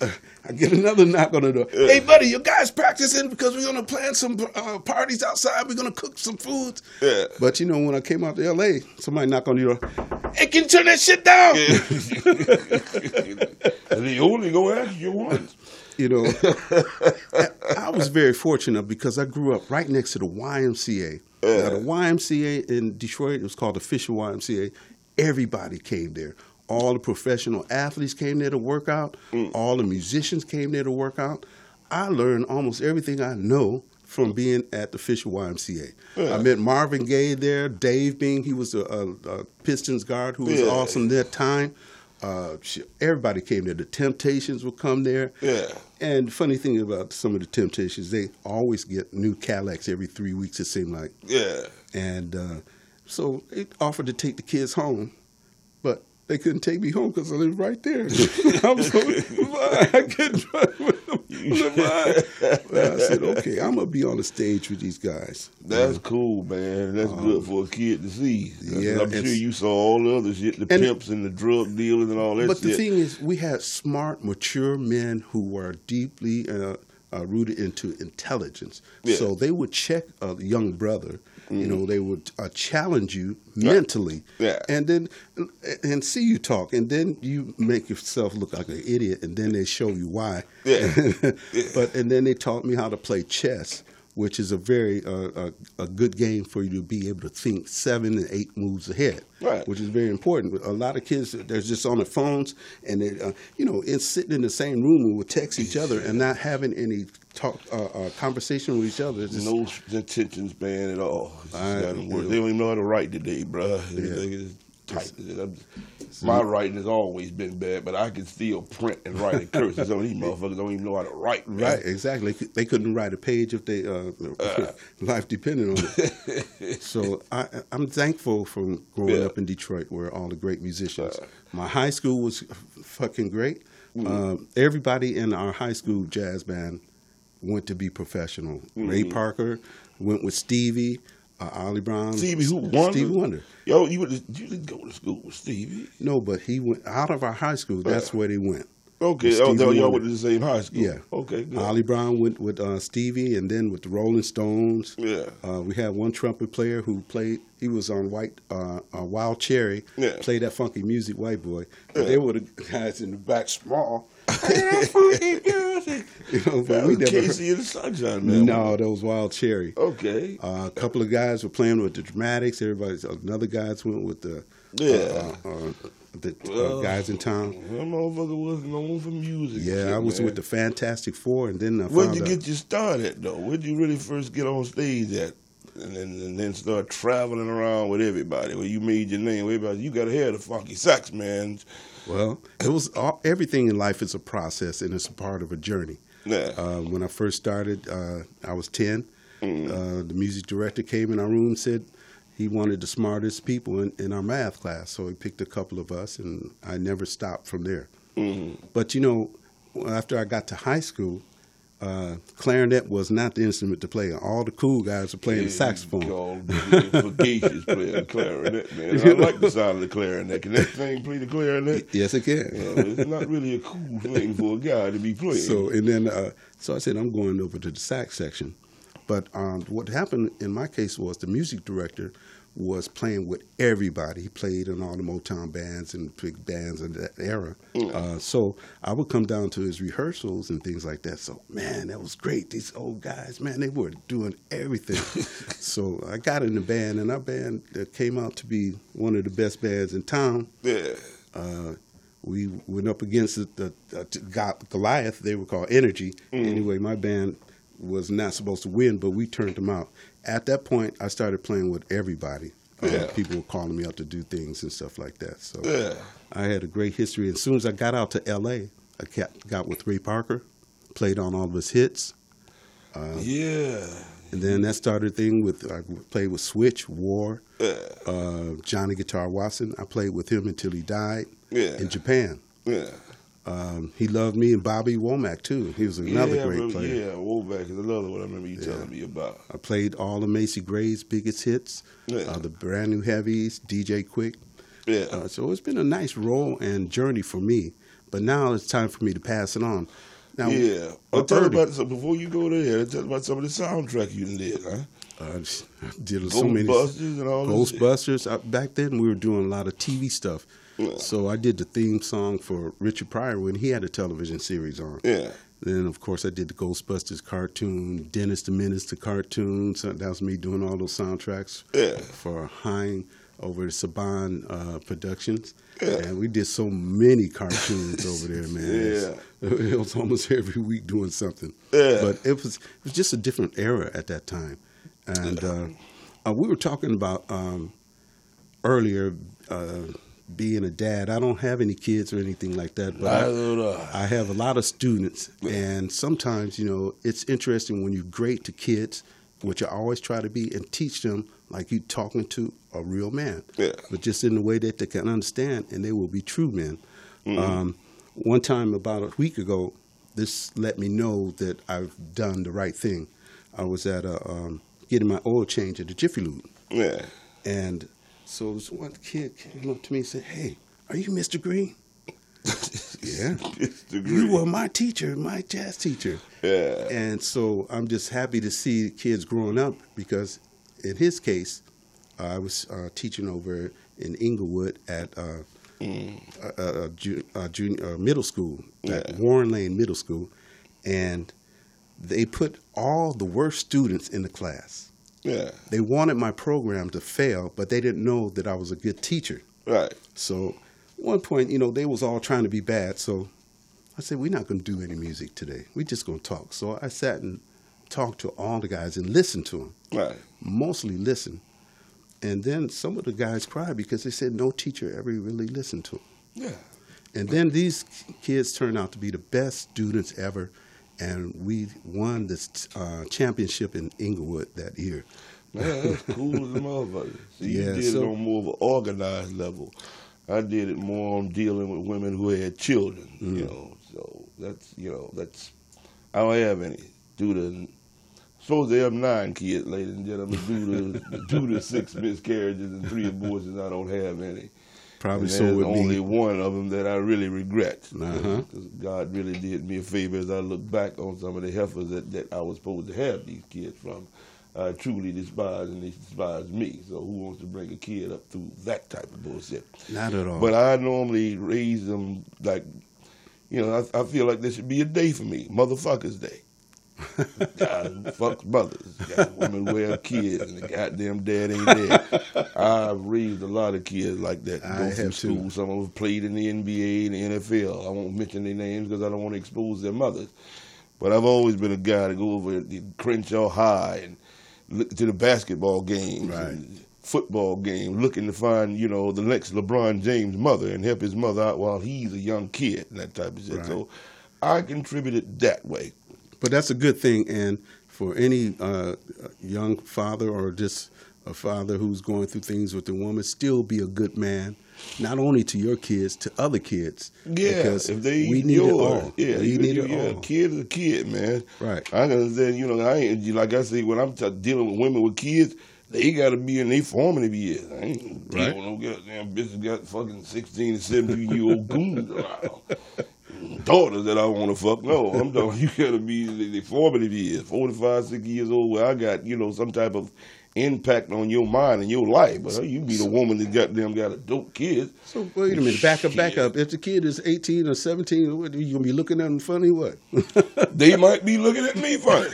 uh, *laughs* I get another knock on the door. Hey, buddy, you guys practicing because we're gonna plan some uh, parties outside. We're gonna cook some foods. Yeah. But you know, when I came out to L.A., somebody knocked on the door. Hey, can you turn that shit down? and they *laughs* only go ask you once. You know, *laughs* I, was very fortunate because I grew up right next to the YMCA. Now, the YMCA in Detroit, it was called the Fisher YMCA. Everybody came there. All the professional athletes came there to work out. Mm. All the musicians came there to work out. I learned almost everything I know from being at the Fisher YMCA. I met Marvin Gaye there, Dave Bing, he was a, a, a Pistons guard who was Yeah. awesome that time. Uh, sh- everybody came there. The Temptations would come there. Yeah. And the funny thing about some of the Temptations, they always get new Cadillacs every three weeks, it seemed like. Yeah. And uh, so they offered to take the kids home, they couldn't take me home because I lived right there. *laughs* I'm so I couldn't drive with them. *laughs* I said, okay, I'm gonna be on the stage with these guys. That's cool, man. That's good for a kid to see. yeah, I'm sure you saw all the other shit, the And- pimps and the drug dealers and all that But shit. the thing is, we had smart, mature men who were deeply uh, uh, rooted into intelligence. Yeah. So they would check a young brother. You know, they would uh, challenge you mentally, Yeah. and then and see you talk, and then you make yourself look like an idiot, and then they show you why. Yeah. *laughs* But and then they taught me how to play chess, which is a very uh, a, a good game for you to be able to think seven and eight moves ahead Right. which is very important. A lot of kids they're just on their phones and they, uh, you know, in sitting in the same room and would text each other and not having any talk uh, uh, conversation with each other. Just- no intentions, span at all. I-. They don't even know how to write today, bro. Yeah. My writing has always been bad, but I can still print and write and curse. Some of these *laughs* motherfuckers don't even know how to write. man. Right, exactly. They couldn't write a page if they uh, *laughs* life depended on it. *laughs* so I, I'm thankful for growing Yeah. up in Detroit, where all the great musicians. My high school was fucking great. Mm-hmm. Um, everybody in our high school jazz band went to be professional. Ray Mm-hmm. Parker went with Stevie, uh, Ollie Brown. Stevie who? Wonder? Stevie Wonder. Yo, you, you didn't go to school with Stevie. No, but he went out of our high school. That's where they went. Okay, oh, y'all Wonder. went to the same high school. Yeah. Okay, good. Ollie Brown went with uh, Stevie, and then with the Rolling Stones. Yeah. Uh, we had one trumpet player who played. He was on White uh, uh, Wild Cherry. Yeah. Played that funky music, white boy. Yeah. They were the guys in the back, small. *laughs* You know, but we never. KC and the Sunshine Band. No, that was Wild Cherry. Okay. Uh, a couple of guys were playing with the Dramatics. Everybody, another guys went with the Yeah. uh, uh, the uh, Well, guys in town. That motherfucker was known for music. Yeah, shit, I was man. with the Fantastic Four, and then I Where'd you out- get your start at though? Where'd you really first get on stage at? And then, and then start traveling around with everybody. Where you made your name, everybody. You got to hear the funky sax man. Well, it was all, everything in life is a process and it's a part of a journey. Yeah. Uh, when I first started, uh, I was 10. Mm. Uh, the music director came in our room and said he wanted the smartest people in, in our math class. So he picked a couple of us, and I never stopped from there. Mhm. But, you know, after I got to high school, uh, clarinet was not the instrument to play. All the cool guys were playing the saxophone. Called the playing clarinet, man. I like the sound of the clarinet. Can that thing play the clarinet? Yes, it can. Yeah, it's not really a cool thing for a guy to be playing. So and then uh, so I said I'm going over to the sax section, but um, what happened in my case was the music director was playing with everybody. He played in all the Motown bands and big bands of that era. Uh, so I would come down to his rehearsals and things like that. So man, that was great. These old guys, man, they were doing everything. *laughs* so I got in the band, and our band came out to be one of the best bands in town yeah. uh, we went up against the, the, got Goliath. They were called Energy. Anyway, my band was not supposed to win, but we turned them out. At that point, I started playing with everybody. Uh, Yeah. people were calling me out to do things and stuff like that. So Yeah. I had a great history. As soon as I got out to L.A., I got, got with Ray Parker, played on all of his hits, yeah. and then that started a thing with I played with Switch, War, Yeah. uh, Johnny Guitar Watson. I played with him until he died in Japan. Yeah. Um, he loved me and Bobby Womack too. He was another yeah, great bro, player. Yeah, Womack is another one I remember you telling me about. I played all of Macy Gray's biggest hits, Yeah. uh, the brand new heavies, DJ Quik. Yeah. Uh, so it's been a nice role and journey for me. But now it's time for me to pass it on. Now, yeah. Well, tell about so before you go there. Tell about some of the soundtrack you did, huh? uh, did so many Ghostbusters and all. Ghostbusters. Uh, back then, we were doing a lot of TV stuff. Yeah. So I did the theme song for Richard Pryor when he had a television series on. Yeah. Then, of course, I did the Ghostbusters cartoon, Dennis the Menace the cartoon. So that was me doing all those soundtracks Yeah. for Haim over at Saban uh, Productions. Yeah. And we did so many cartoons over there, man. *laughs* It's- It was almost *laughs* every week doing something. Yeah. But it was it was just a different era at that time. And uh, uh, we were talking about um, earlier uh, being a dad. I don't have any kids or anything like that, but I, I. Have a lot of students, and sometimes you know it's interesting when you're great to kids, which I always try to be, and teach them like you talking to a real man, Yeah. but just in a way that they can understand, and they will be true men. Mhm. Um, one time, about a week ago, this let me know that I've done the right thing. I was at a um, getting my oil change at the Jiffy Lube, Yeah. and so this one kid came up to me and said, "Hey, are you Mr. Green?" *laughs* Yeah. It's the You were my teacher, my jazz teacher. Yeah. And so I'm just happy to see kids growing up because, in his case, I was uh, teaching over in Inglewood at uh, Mm. a, a, a, ju- a junior, uh, middle school, at Yeah. Warren Lane Middle School, and they put all the worst students in the class. Yeah. They wanted my program to fail, but they didn't know that I was a good teacher. Right. So, one point, you know, they was all trying to be bad. So, I said, we're not going to do any music today. We're just going to talk. So I sat and talked to all the guys and listened to them, Right. mostly listened. And then some of the guys cried because they said no teacher ever really listened to them. Yeah. And then these kids turned out to be the best students ever, and we won this uh, championship in Inglewood that year. Man, that's cool as a motherfucker. *laughs* See, you Yeah, did it so- on more of an organized level. I did it more on dealing with women who had children. You Mm. know, so that's you know that's I don't have any. Due to supposed to have nine kids, ladies and gentlemen. Due to due to *laughs* six miscarriages and three abortions, I don't have any. Probably And so with only me. one of them that I really regret. Uh-huh. Because God really did me a favor as I look back on some of the heifers that, that I was supposed to have these kids from. I truly despise and they despise me. So who wants to bring a kid up through that type of bullshit? Not at all. But I normally raise them like, you know, I, I feel like there should be a day for me, Motherfuckers Day. God, fuck mothers. Got women who have kids and the goddamn dad ain't there. *laughs* I've raised a lot of kids like that. I Go have school. Some of them played in the NBA and the NFL. I won't mention their names because I don't want to expose their mothers. But I've always been a guy to go over to Crenshaw High and look to the basketball games, Right. and football game, looking to find you know the next LeBron James mother and help his mother out while he's a young kid and that type of shit. Right. So I contributed that way. But that's a good thing, and for any uh, young father or just a father who's going through things with a woman, still be a good man, not only to your kids, to other kids. Yeah, because if they we need yours, it all. yeah, we you, need you, it yeah, all. kid is a kid, man. Right. I understand, you know, I ain't like I say when I'm t- dealing with women with kids, they got to be in their formative years. I ain't Right. no goddamn bitches got fucking sixteen to seventeen year old goons around. Daughters that I want to fuck. No, I'm talking. *laughs* You got to be the formative years, 45, 60 years old, where I got you know some type of impact on your mind and your life. But you be the woman that goddamn got adult kids. So wait a minute, back up, back up. If the kid is eighteen or seventeen, what, you gonna be looking at him funny? What? *laughs* They might be looking at me funny.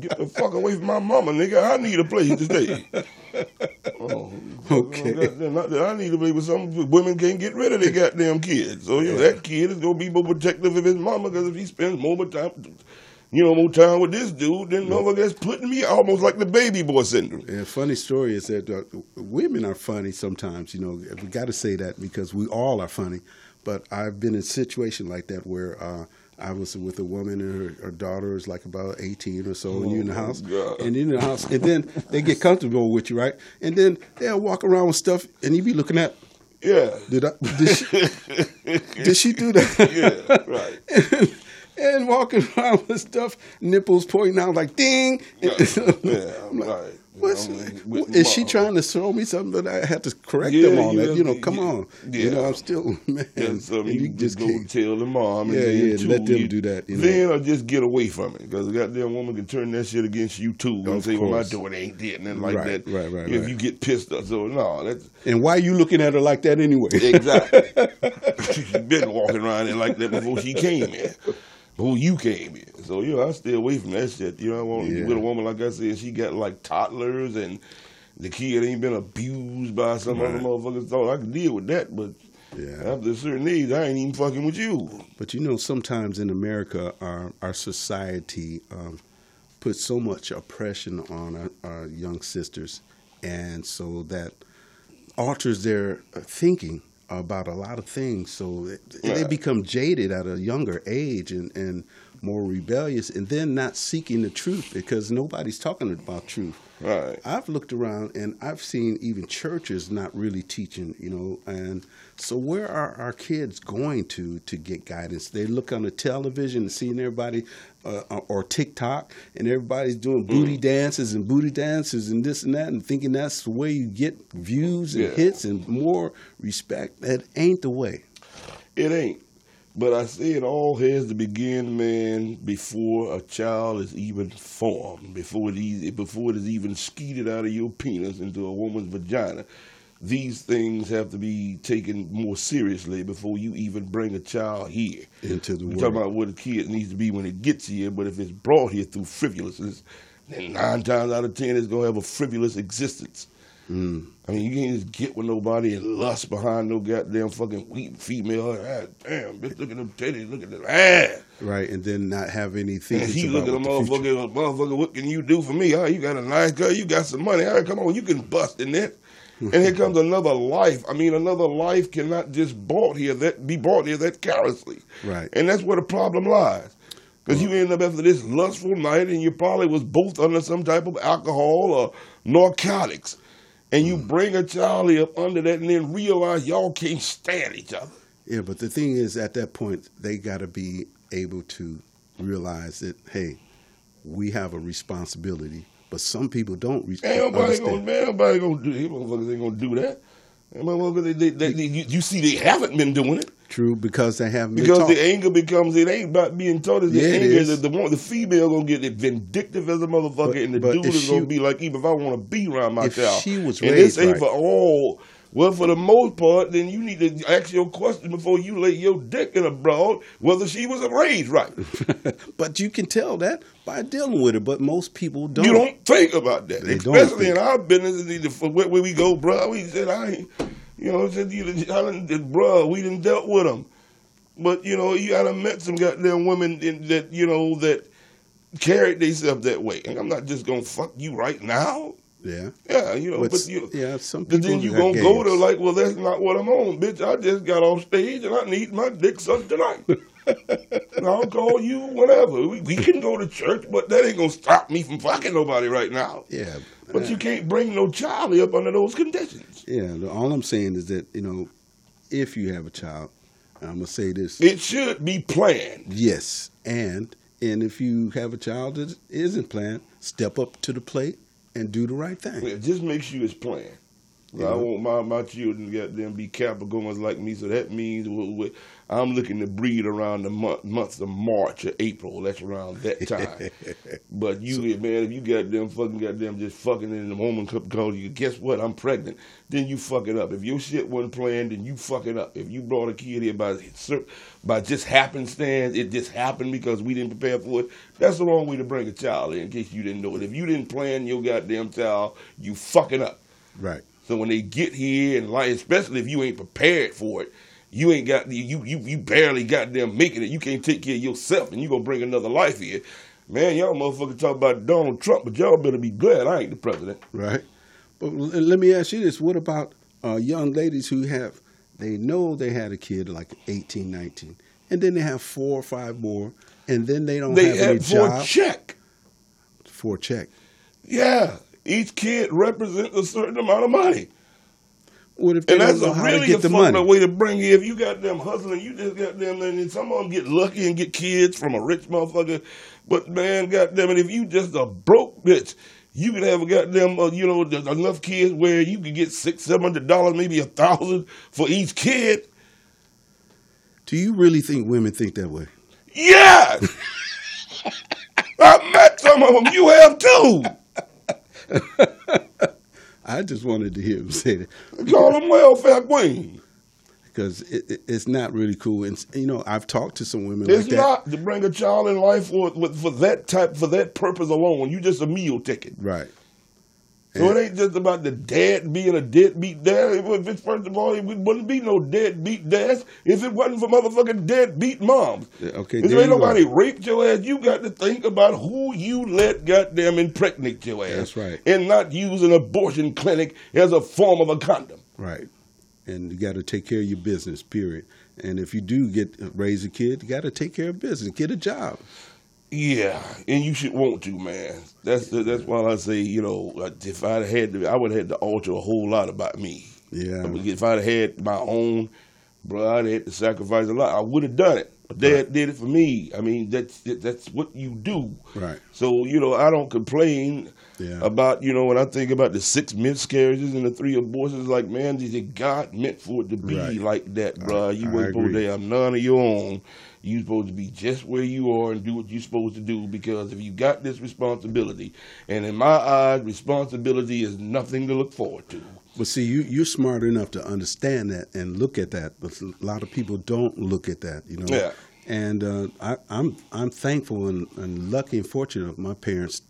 Get the fuck away from my mama, nigga. I need a place to stay. Oh, Okay. Oh, not that I need to be with some women can't get rid of their goddamn kids. So you know, that kid is gonna be more protective of his mama because if he spends more time, you know, more time with this dude, then motherfucker that's putting me almost like the baby boy syndrome. And funny story is that uh, women are funny sometimes. You know, we got to say that because we all are funny. But I've been in a situation like that where uh, I was with a woman and her, her daughter is like about eighteen or so, and you in the Oh, house, God. and in the house, and then they get comfortable with you, right? And then they'll walk around with stuff, and you be looking at, Yeah. did I, did she, *laughs* did she do that? yeah, right. *laughs* and, and walking *laughs* around with stuff, nipples pointing out like ding. Yeah, *laughs* I'm like, What's, I'm with is she trying to throw me something that I had to correct Yeah, them on you that? You know, come yeah, on. You know, yeah. I'm still *laughs* man. And so and you, just go can't- tell the mom. And Yeah, yeah, two, let them you- do that, you know. then or just get away from it because the goddamn woman can turn that shit against you too. And Of say, "Well, my course. daughter ain't did nothing like Right, that." right, right, If right. you get pissed, off. so no, that's And why are you looking at her like that anyway? exactly. she been walking around there like that before she came here. Before you came here. So, you know, I stay away from that shit. You know, I want Yeah. with a woman, like I said, she got like toddlers and the kid ain't been abused by some other Right. motherfuckers. Thought I could deal with that, but Yeah. after a certain age, I ain't even fucking with you. But you know, sometimes in America, our our society um, puts so much oppression on our, our young sisters, and so that alters their thinking about a lot of things. So they, they become jaded at a younger age, and and more rebellious, and then not seeking the truth because nobody's talking about truth. Right. I've looked around and I've seen even churches not really teaching, you know, and so where are our kids going to to get guidance? They look on the television and seeing everybody uh, or TikTok and everybody's doing booty dances and booty dances and this and that and thinking that's the way you get views and Yeah. hits and more respect. That ain't the way. It ain't. But I say it all has to begin, man, before a child is even formed, before it, before it is even skeeted out of your penis into a woman's vagina. These things have to be taken more seriously before you even bring a child here. Into the We're world. talking about what a kid needs to be when it gets here, but if it's brought here through frivolousness, then nine times out of ten it's gonna have a frivolous existence. Mm. I mean, you can't just get with nobody and lust behind no goddamn fucking weak female. Ah, damn, bitch, look at them titties, look at them ass. Right, and then not have anything. And he look at a motherfucker, motherfucker, what can you do for me? Oh, you got a nice girl, you got some money. All right, come on, you can bust in that. And here comes another life. I mean, another life cannot just bought here that be bought here that carelessly. Right. And that's where the problem lies. Because you end up after this lustful night and you probably was both under some type of alcohol or narcotics. And you mm. bring a child up under that and then realize y'all can't stand each other. Yeah, but the thing is, at that point, they got to be able to realize that hey, we have a responsibility. But some people don't re- Ain't nobody understand. gonna, man, nobody gonna do, these motherfuckers ain't gonna do that. Motherfuckers, they, they, they, they- you, you see, they haven't been doing it True, because they haven't been because the anger becomes. It ain't about being taught. It's the Yeah, anger is. that the one, the female gonna get it vindictive as a motherfucker, But- and the dude is she- gonna be like, even if I want to be around my if child, she was and this ain't right. for all. Well, for the most part, then you need to ask your question before you lay your dick in a broad whether she was raised right. *laughs* but you can tell that by dealing with it. But most people don't. You don't think about that, They don't especially in our business. Where, we go, bro, we said I, ain't, you know, said you, I done, bro, we didn't dealt with them, but you know, you gotta met some goddamn women in, that you know that carried themselves that way, and I'm not just gonna fuck you right now. Yeah. Yeah, you know, But, but, you. yeah, some But then you gonna go to like, well, that's not what I'm on, bitch. I just got off stage and I need my dick sucked tonight. *laughs* I'll call you whatever. We, we can go to church, but that ain't gonna stop me from fucking nobody right now. Yeah. But you can't bring no child up under those conditions. Yeah. All I'm saying is that you know, if you have a child, I'm gonna say this. It should be planned. Yes, and and if you have a child that isn't planned, step up to the plate and do the right thing. It just make sure it's planned. Yeah. I want my, my children to get them be Capricorns like me, so that means I'm looking to breed around the month, months of March or April. That's around that time. *laughs* but you, man, if you got them fucking got them just fucking in the moment calls you, guess what? I'm pregnant. Then you fuck it up. If your shit wasn't planned, then you fuck it up. If you brought a kid here by by just happenstance, it just happened because we didn't prepare for it. That's the wrong way to bring a child in. In case you didn't know it, if you didn't plan your goddamn child, you fucking up. Right. So when they get here and like, especially if you ain't prepared for it, you ain't got you you you barely got them making it. You can't take care of yourself, and you gonna bring another life here. Man, y'all motherfuckers talk about Donald Trump, but y'all better be glad I ain't the president. Right. But let me ask you this: What about uh, young ladies who have they know they had a kid like 18, 19, and then they have four or five more, and then they don't They have any had for job check. for check. Yeah, each kid represents a certain amount of money. What if they And that's a really to a fucked way to bring you. If you got them hustling, you just got them, and some of them get lucky and get kids from a rich motherfucker. But man, goddamn it, if you just a broke bitch, you can have a goddamn, uh, you know, enough kids where you could get six, seven hundred dollars, maybe a thousand for each kid. Do you really think women think that way? Yeah, *laughs* I met some of them. You have too. *laughs* I just wanted to hear him *laughs* say that Call them welfare queens. because it, it, it's not really cool. And you know, I've talked to some women It's like that. not to bring a child in life for for that type for that purpose alone. You just a meal ticket. Right. So it ain't just about the dad being a deadbeat dad. If it's, first of all, it wouldn't be no deadbeat dads if it wasn't for motherfucking deadbeat moms. Yeah, Okay. If there ain't nobody raped your ass, you got to think about who you let goddamn impregnate your ass. That's right. And not use an abortion clinic as a form of a condom. Right. And you got to take care of your business, period. And if you do get raise a kid, you got to take care of business, get a job. Yeah, and you should want to, man. That's that's why I say, you know, if I'd had to, I would have had to alter a whole lot about me. Yeah. If I'd had my own, bro, I'd had to sacrifice a lot. I would have done it. But Dad right. did it for me. I mean, that's that's what you do. Right. So you know, I don't complain yeah. about you know when I think about the six miscarriages and the three abortions. Like, man, God meant for it to be right. like that, bro? You I supposed agree. to have none of your own. You supposed to be just where you are and do what you're supposed to do because if you got this responsibility, and in my eyes, responsibility is nothing to look forward to. But see, you you're smart enough to understand that and look at that, but a lot of people don't look at that, you know. Yeah. And uh, I, I'm I'm thankful and, and lucky and fortunate of my parents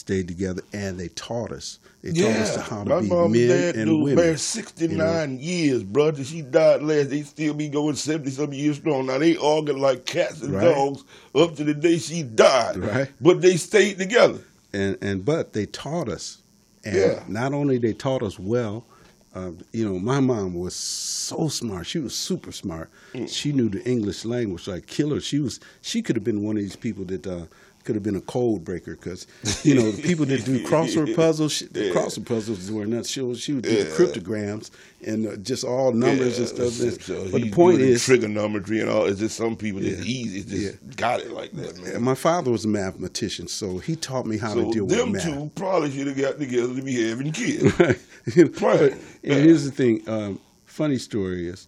stayed together and they taught us. They taught us how to my be mom men and dad and dude women. married 69 years, brother. She died last. They still be going 70 some years strong. Now they arguing like cats and Right. dogs up to the day she died. Right. But they stayed together. and and but they taught us, and Yeah. not only they taught us well. Uh, you know, my mom was so smart. She was super smart. Mm. She knew the English language like killer. She was. She could have been one of these people that uh, could have been a code breaker because you know the people that do crossword *laughs* puzzles. She, the Yeah. crossword puzzles were nuts. She. She would do the Yeah. cryptograms and uh, just all numbers and stuff. So but the point is, trigonometry and all. It's just some people Yeah. easy. Just Yeah. got it like that, man. and my father was a mathematician, so he taught me how so to deal with math. them two probably should have got together to be having kids. *laughs* Right. Right. And here's the thing. Um, funny story is,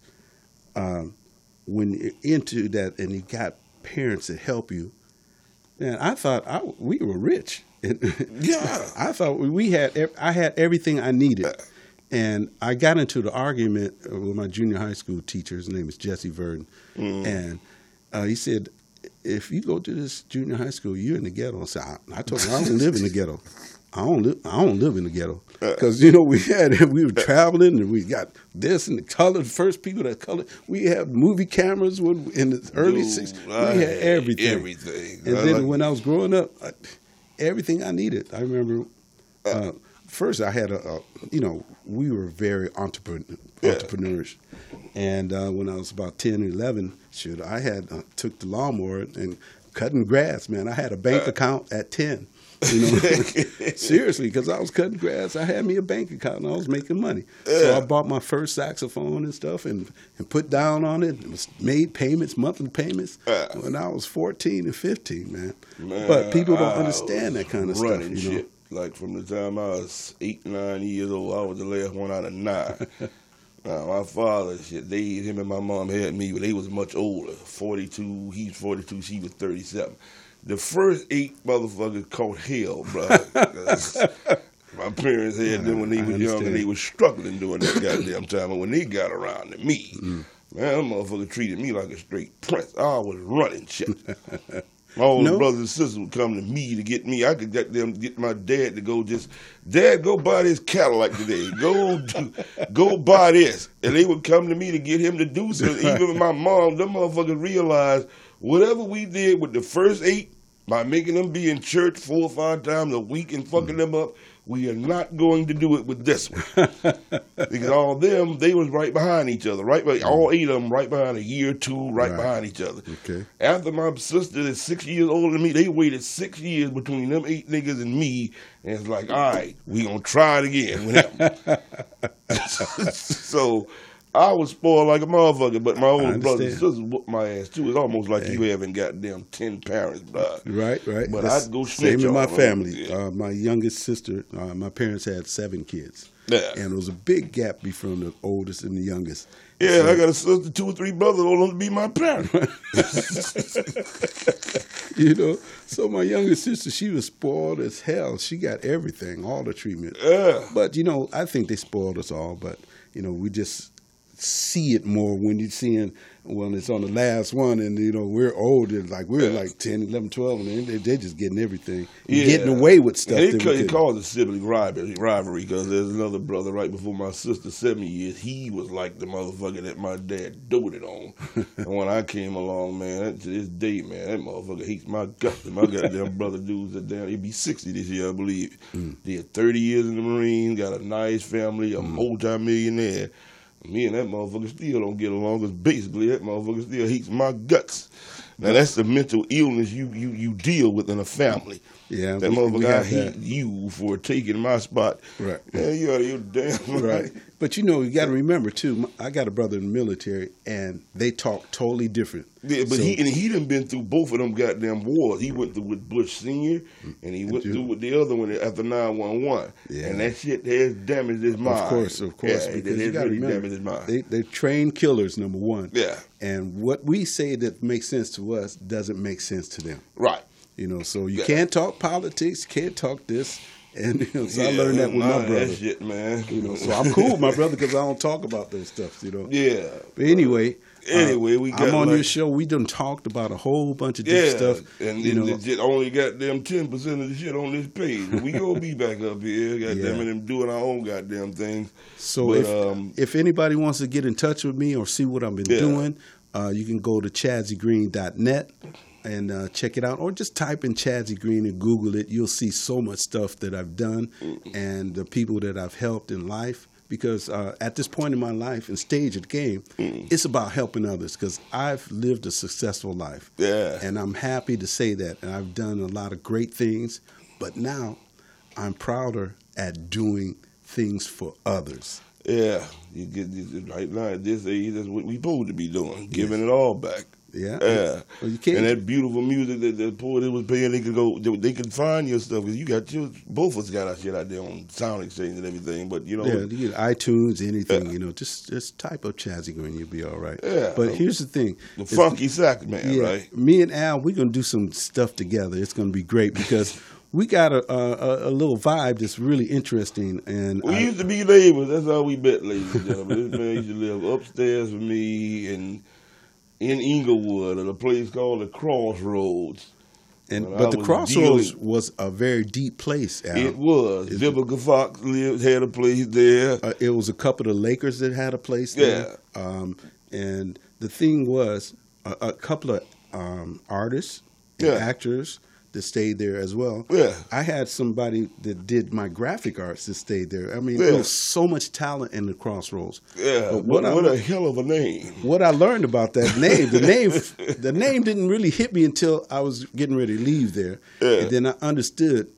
um, when you're into that and you got parents that help you, man, I thought I, we were rich. *laughs* Yeah. I thought we had. I had everything I needed, and I got into the argument with my junior high school teacher. His name is Jesse Verdon, Mm. and uh, he said, "If you go to this junior high school, you're in the ghetto." I said, "I, I told him I don't live in the ghetto. *laughs* I don't live. I don't live in the ghetto because you know we had we were traveling and we got this and the color. The first people that colored. We had movie cameras when, in the early '60s. We had everything. Everything. And I then like- when I was growing up, I, everything I needed. I remember uh, first I had a, a, you know, we were very entrepreneur, Yeah. entrepreneurs. And uh, when I was about 10 or 11, shoot, I had uh, took the lawnmower and cutting grass, man. I had a bank account at 10. You know, *laughs* seriously, because I was cutting grass. I had me a bank account and I was making money. So I bought my first saxophone and stuff and, and put down on it. It was made payments, monthly payments Yeah. when I was 14 and 15, man. Man, but people don't I understand that kind of stuff, you know. shit. Like from the time I was eight, nine years old, I was the last one out of nine. *laughs* now, my father, shit, they, him and my mom had me, but they was much older. Forty-two, he's forty-two, she was thirty-seven. The first eight motherfuckers caught hell, bro. *laughs* my parents had them when they I was young and they was struggling during that goddamn time. And when they got around to me, Mm. man, them motherfucker treated me like a straight prince. I was running shit. *laughs* My older No. brothers and sisters would come to me to get me. I could get them get my dad to go just Dad, go buy this Cadillac today. Go do, go buy this. And they would come to me to get him to do so. Even my mom, them motherfuckers realized whatever we did with the first eight, by making them be in church four or five times a week and fucking them up, we are not going to do it with this one. *laughs* because all them, they was right behind each other. Right by, all eight of them right behind a year or two, right, Right. behind each other. Okay. After my sister is six years older than me, they waited six years between them eight niggas and me, and it's like, all right, we gonna try it again with them. *laughs* *laughs* so I was spoiled like a motherfucker, but my older brothers and sisters whooped my ass too. It's almost like you having goddamn ten parents, bro. Right, right. But That's I'd go same snitch in my family. Yeah. Uh, my youngest sister, uh, my parents had seven kids, Yeah. and there was a big gap between the oldest and the youngest. Yeah, So- I got a sister, two or three brothers, all of them to be my parents. *laughs* you know. So my youngest sister, she was spoiled as hell. She got everything, all the treatment. yeah. But you know, I think they spoiled us all. But you know, we just see it more when you're seeing when it's on the last one, and you know we're older, like we're Yeah. like 10, 11, 12, and they, they're just getting everything, Yeah. getting away with stuff. And it, it caused a sibling rivalry rivalry because there's another brother right before my sister, seven years. He was like the motherfucker that my dad doted on. *laughs* and when I came along, man, to this day, man, that motherfucker hates my guts. My goddamn *laughs* brother dudes that down, he'd be 60 this year, I believe. Mm. Did 30 years in the Marines, got a nice family, a multi-millionaire. Me and that motherfucker still don't get along because basically that motherfucker still hates my guts. Now that's the mental illness you you, you deal with in a family. Yeah, that we- we motherfucker, I hate you for taking my spot. Right. Man, you out of your damn Right. right. But you know, you got to remember too. I got a brother in the military, and they talk totally different. Yeah, but So- he and he done been through both of them goddamn wars. He went through with Bush Senior, mm, and he went through with the other one after nine one one. Yeah. And that shit has damaged his mind. Of course, of course, yeah, because it you got to really remember, damaged his mind. they they're trained killers. Number one. yeah, And what we say that makes sense to us doesn't make sense to them. right. You know, so you can't talk politics, can't talk this, and you know, so I learned that with my brother. That shit, man. You know, so I'm cool with my brother because I don't talk about those stuff. You know. yeah. But anyway, uh, Anyway, we got I'm on like- your show. We done talked about a whole bunch of Yeah, different stuff. and you know, legit only got them ten percent of the shit on this page. We gonna be back up here, *laughs* goddamn Yeah. it, and doing our own goddamn things. So But, if um, if anybody wants to get in touch with me or see what I've been Yeah. doing, uh, you can go to chazzygreen.net and uh, check it out, or just type in Chazzy Green and Google it. You'll see so much stuff that I've done and the people that I've helped in life. Because uh, at this point in my life and stage of the game, it's about helping others. Because I've lived a successful life, Yeah. and I'm happy to say that. And I've done a lot of great things, but now I'm prouder at doing things for others. Yeah, you get right now at this age. That's what we're supposed to be doing, giving it all back. Yeah. Yeah, Well, you can't. and that beautiful music that the poet was playing, they could go, they, they could find your stuff because you got your, both of us got our shit out there on Sound Exchange and everything. But you know, yeah, you get iTunes, anything, Yeah. you know, just just type up Chazzy Green, you'll be all right. Yeah. But here's the thing. the It's- funky sack man, yeah, right? Me and Al, we're gonna do some stuff together. It's gonna be great because *laughs* we got a a, a little vibe that's really interesting. And We I- used to be neighbors. That's how we met, ladies and gentlemen. this man used to live upstairs with me and in Inglewood at a place called the Crossroads. and but I the was Crossroads dealing- was a very deep place. Al. It was. Is it- Vivica Fox lived had a place there. Uh, it was a couple of Lakers that had a place Yeah. there. Um, and the thing was, a, a couple of um, artists and Yeah. actors that stayed there as well. Yeah. I had somebody that did my graphic arts that stayed there. I mean, Yeah. there was so much talent in the Crossroads. Yeah. But What, what I- what a hell of a name. What I learned about that name, the name, the name didn't really hit me until I was getting ready to leave there, Yeah. and then I understood.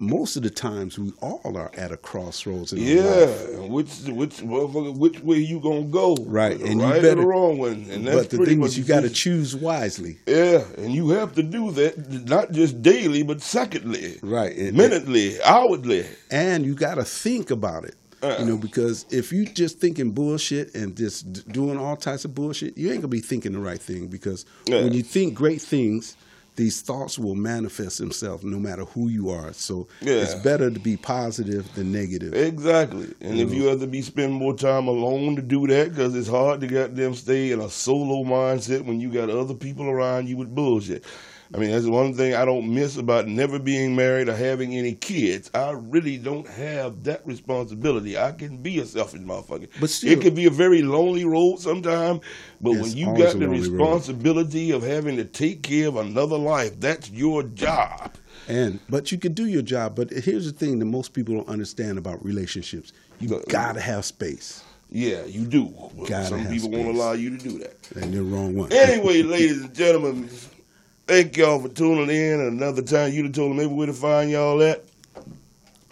Most of the times, we all are at a crossroads in Yeah. life. Which which motherfucker which way you gonna go? Right, and you right or the wrong one. And that's But the thing is, you got to choose wisely. Yeah, and you have to do that not just daily, but secondly, Right. And, minutely, hourly. and you got to think about it. Uh. You know, because if you just thinking bullshit and just doing all types of bullshit, you ain't gonna be thinking the right thing. Because Yeah. when you think great things, these thoughts will manifest themselves no matter who you are. So Yeah. it's better to be positive than negative. Exactly. And if you have to be spend more time alone to do that, because it's hard to goddamn stay in a solo mindset when you got other people around you with bullshit. I mean, that's one thing I don't miss about never being married or having any kids. I really don't have that responsibility. I can be a selfish motherfucker. But still- it can be a very lonely road sometimes. But when you got the lonely road. responsibility of having to take care of another life, that's your job. And but you can do your job. But here's the thing that most people don't understand about relationships: you gotta have space, Yeah, you do. Gotta Some people won't allow you to do that. and you're the wrong one. Anyway, ladies and gentlemen, thank y'all for tuning in. Another time you done told them maybe where to find y'all at.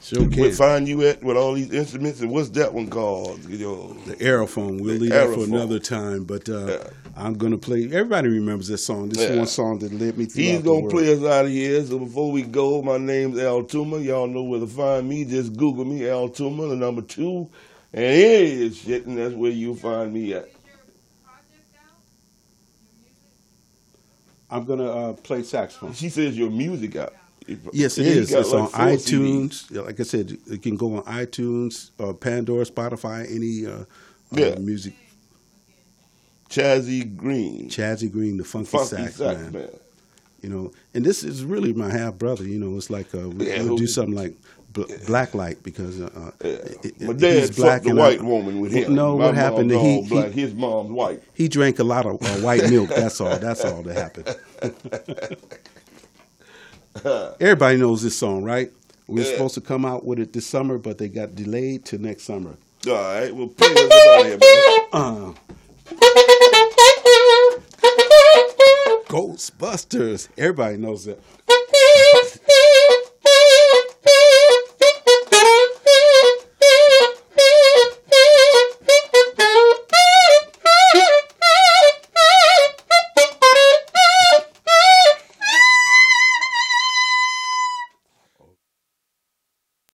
sure can. Where can. find you at with all these instruments and what's that one called? Yo, The Aerophone. We'll The leave that for another time. But uh, Yeah. I'm gonna play. Everybody remembers this song. This is Yeah. one song that led me through. He's gonna play us out of here. So before we go, my name's Al Toomer. Y'all know where to find me. Just Google me, Al Toomer, the number two, and here is shit, and that's where you'll find me at. I'm gonna uh, play saxophone. She says your music out. Yes, it Yeah, is. It's like on four CDs. iTunes. Like I said, it can go on iTunes, uh, Pandora, Spotify, any uh, Yeah. uh, music. Chazzy Green, Chazzy Green, the funky, funky sax, sax man. man. You know, and this is really my half brother. You know, it's like uh, we're Yeah, gonna do something like bl- black light because uh, uh, Yeah. it- My dad he's black fucked a and white I- woman with him. No, My what happened? To He, he. His mom's white. he drank a lot of uh, white milk. That's all. That's all that happened. *laughs* Everybody knows this song, right? We were Yeah. supposed to come out with it this summer, but they got delayed to next summer. All right, well, play us out here, man. Uh, *laughs* Ghostbusters. Everybody knows that. *laughs*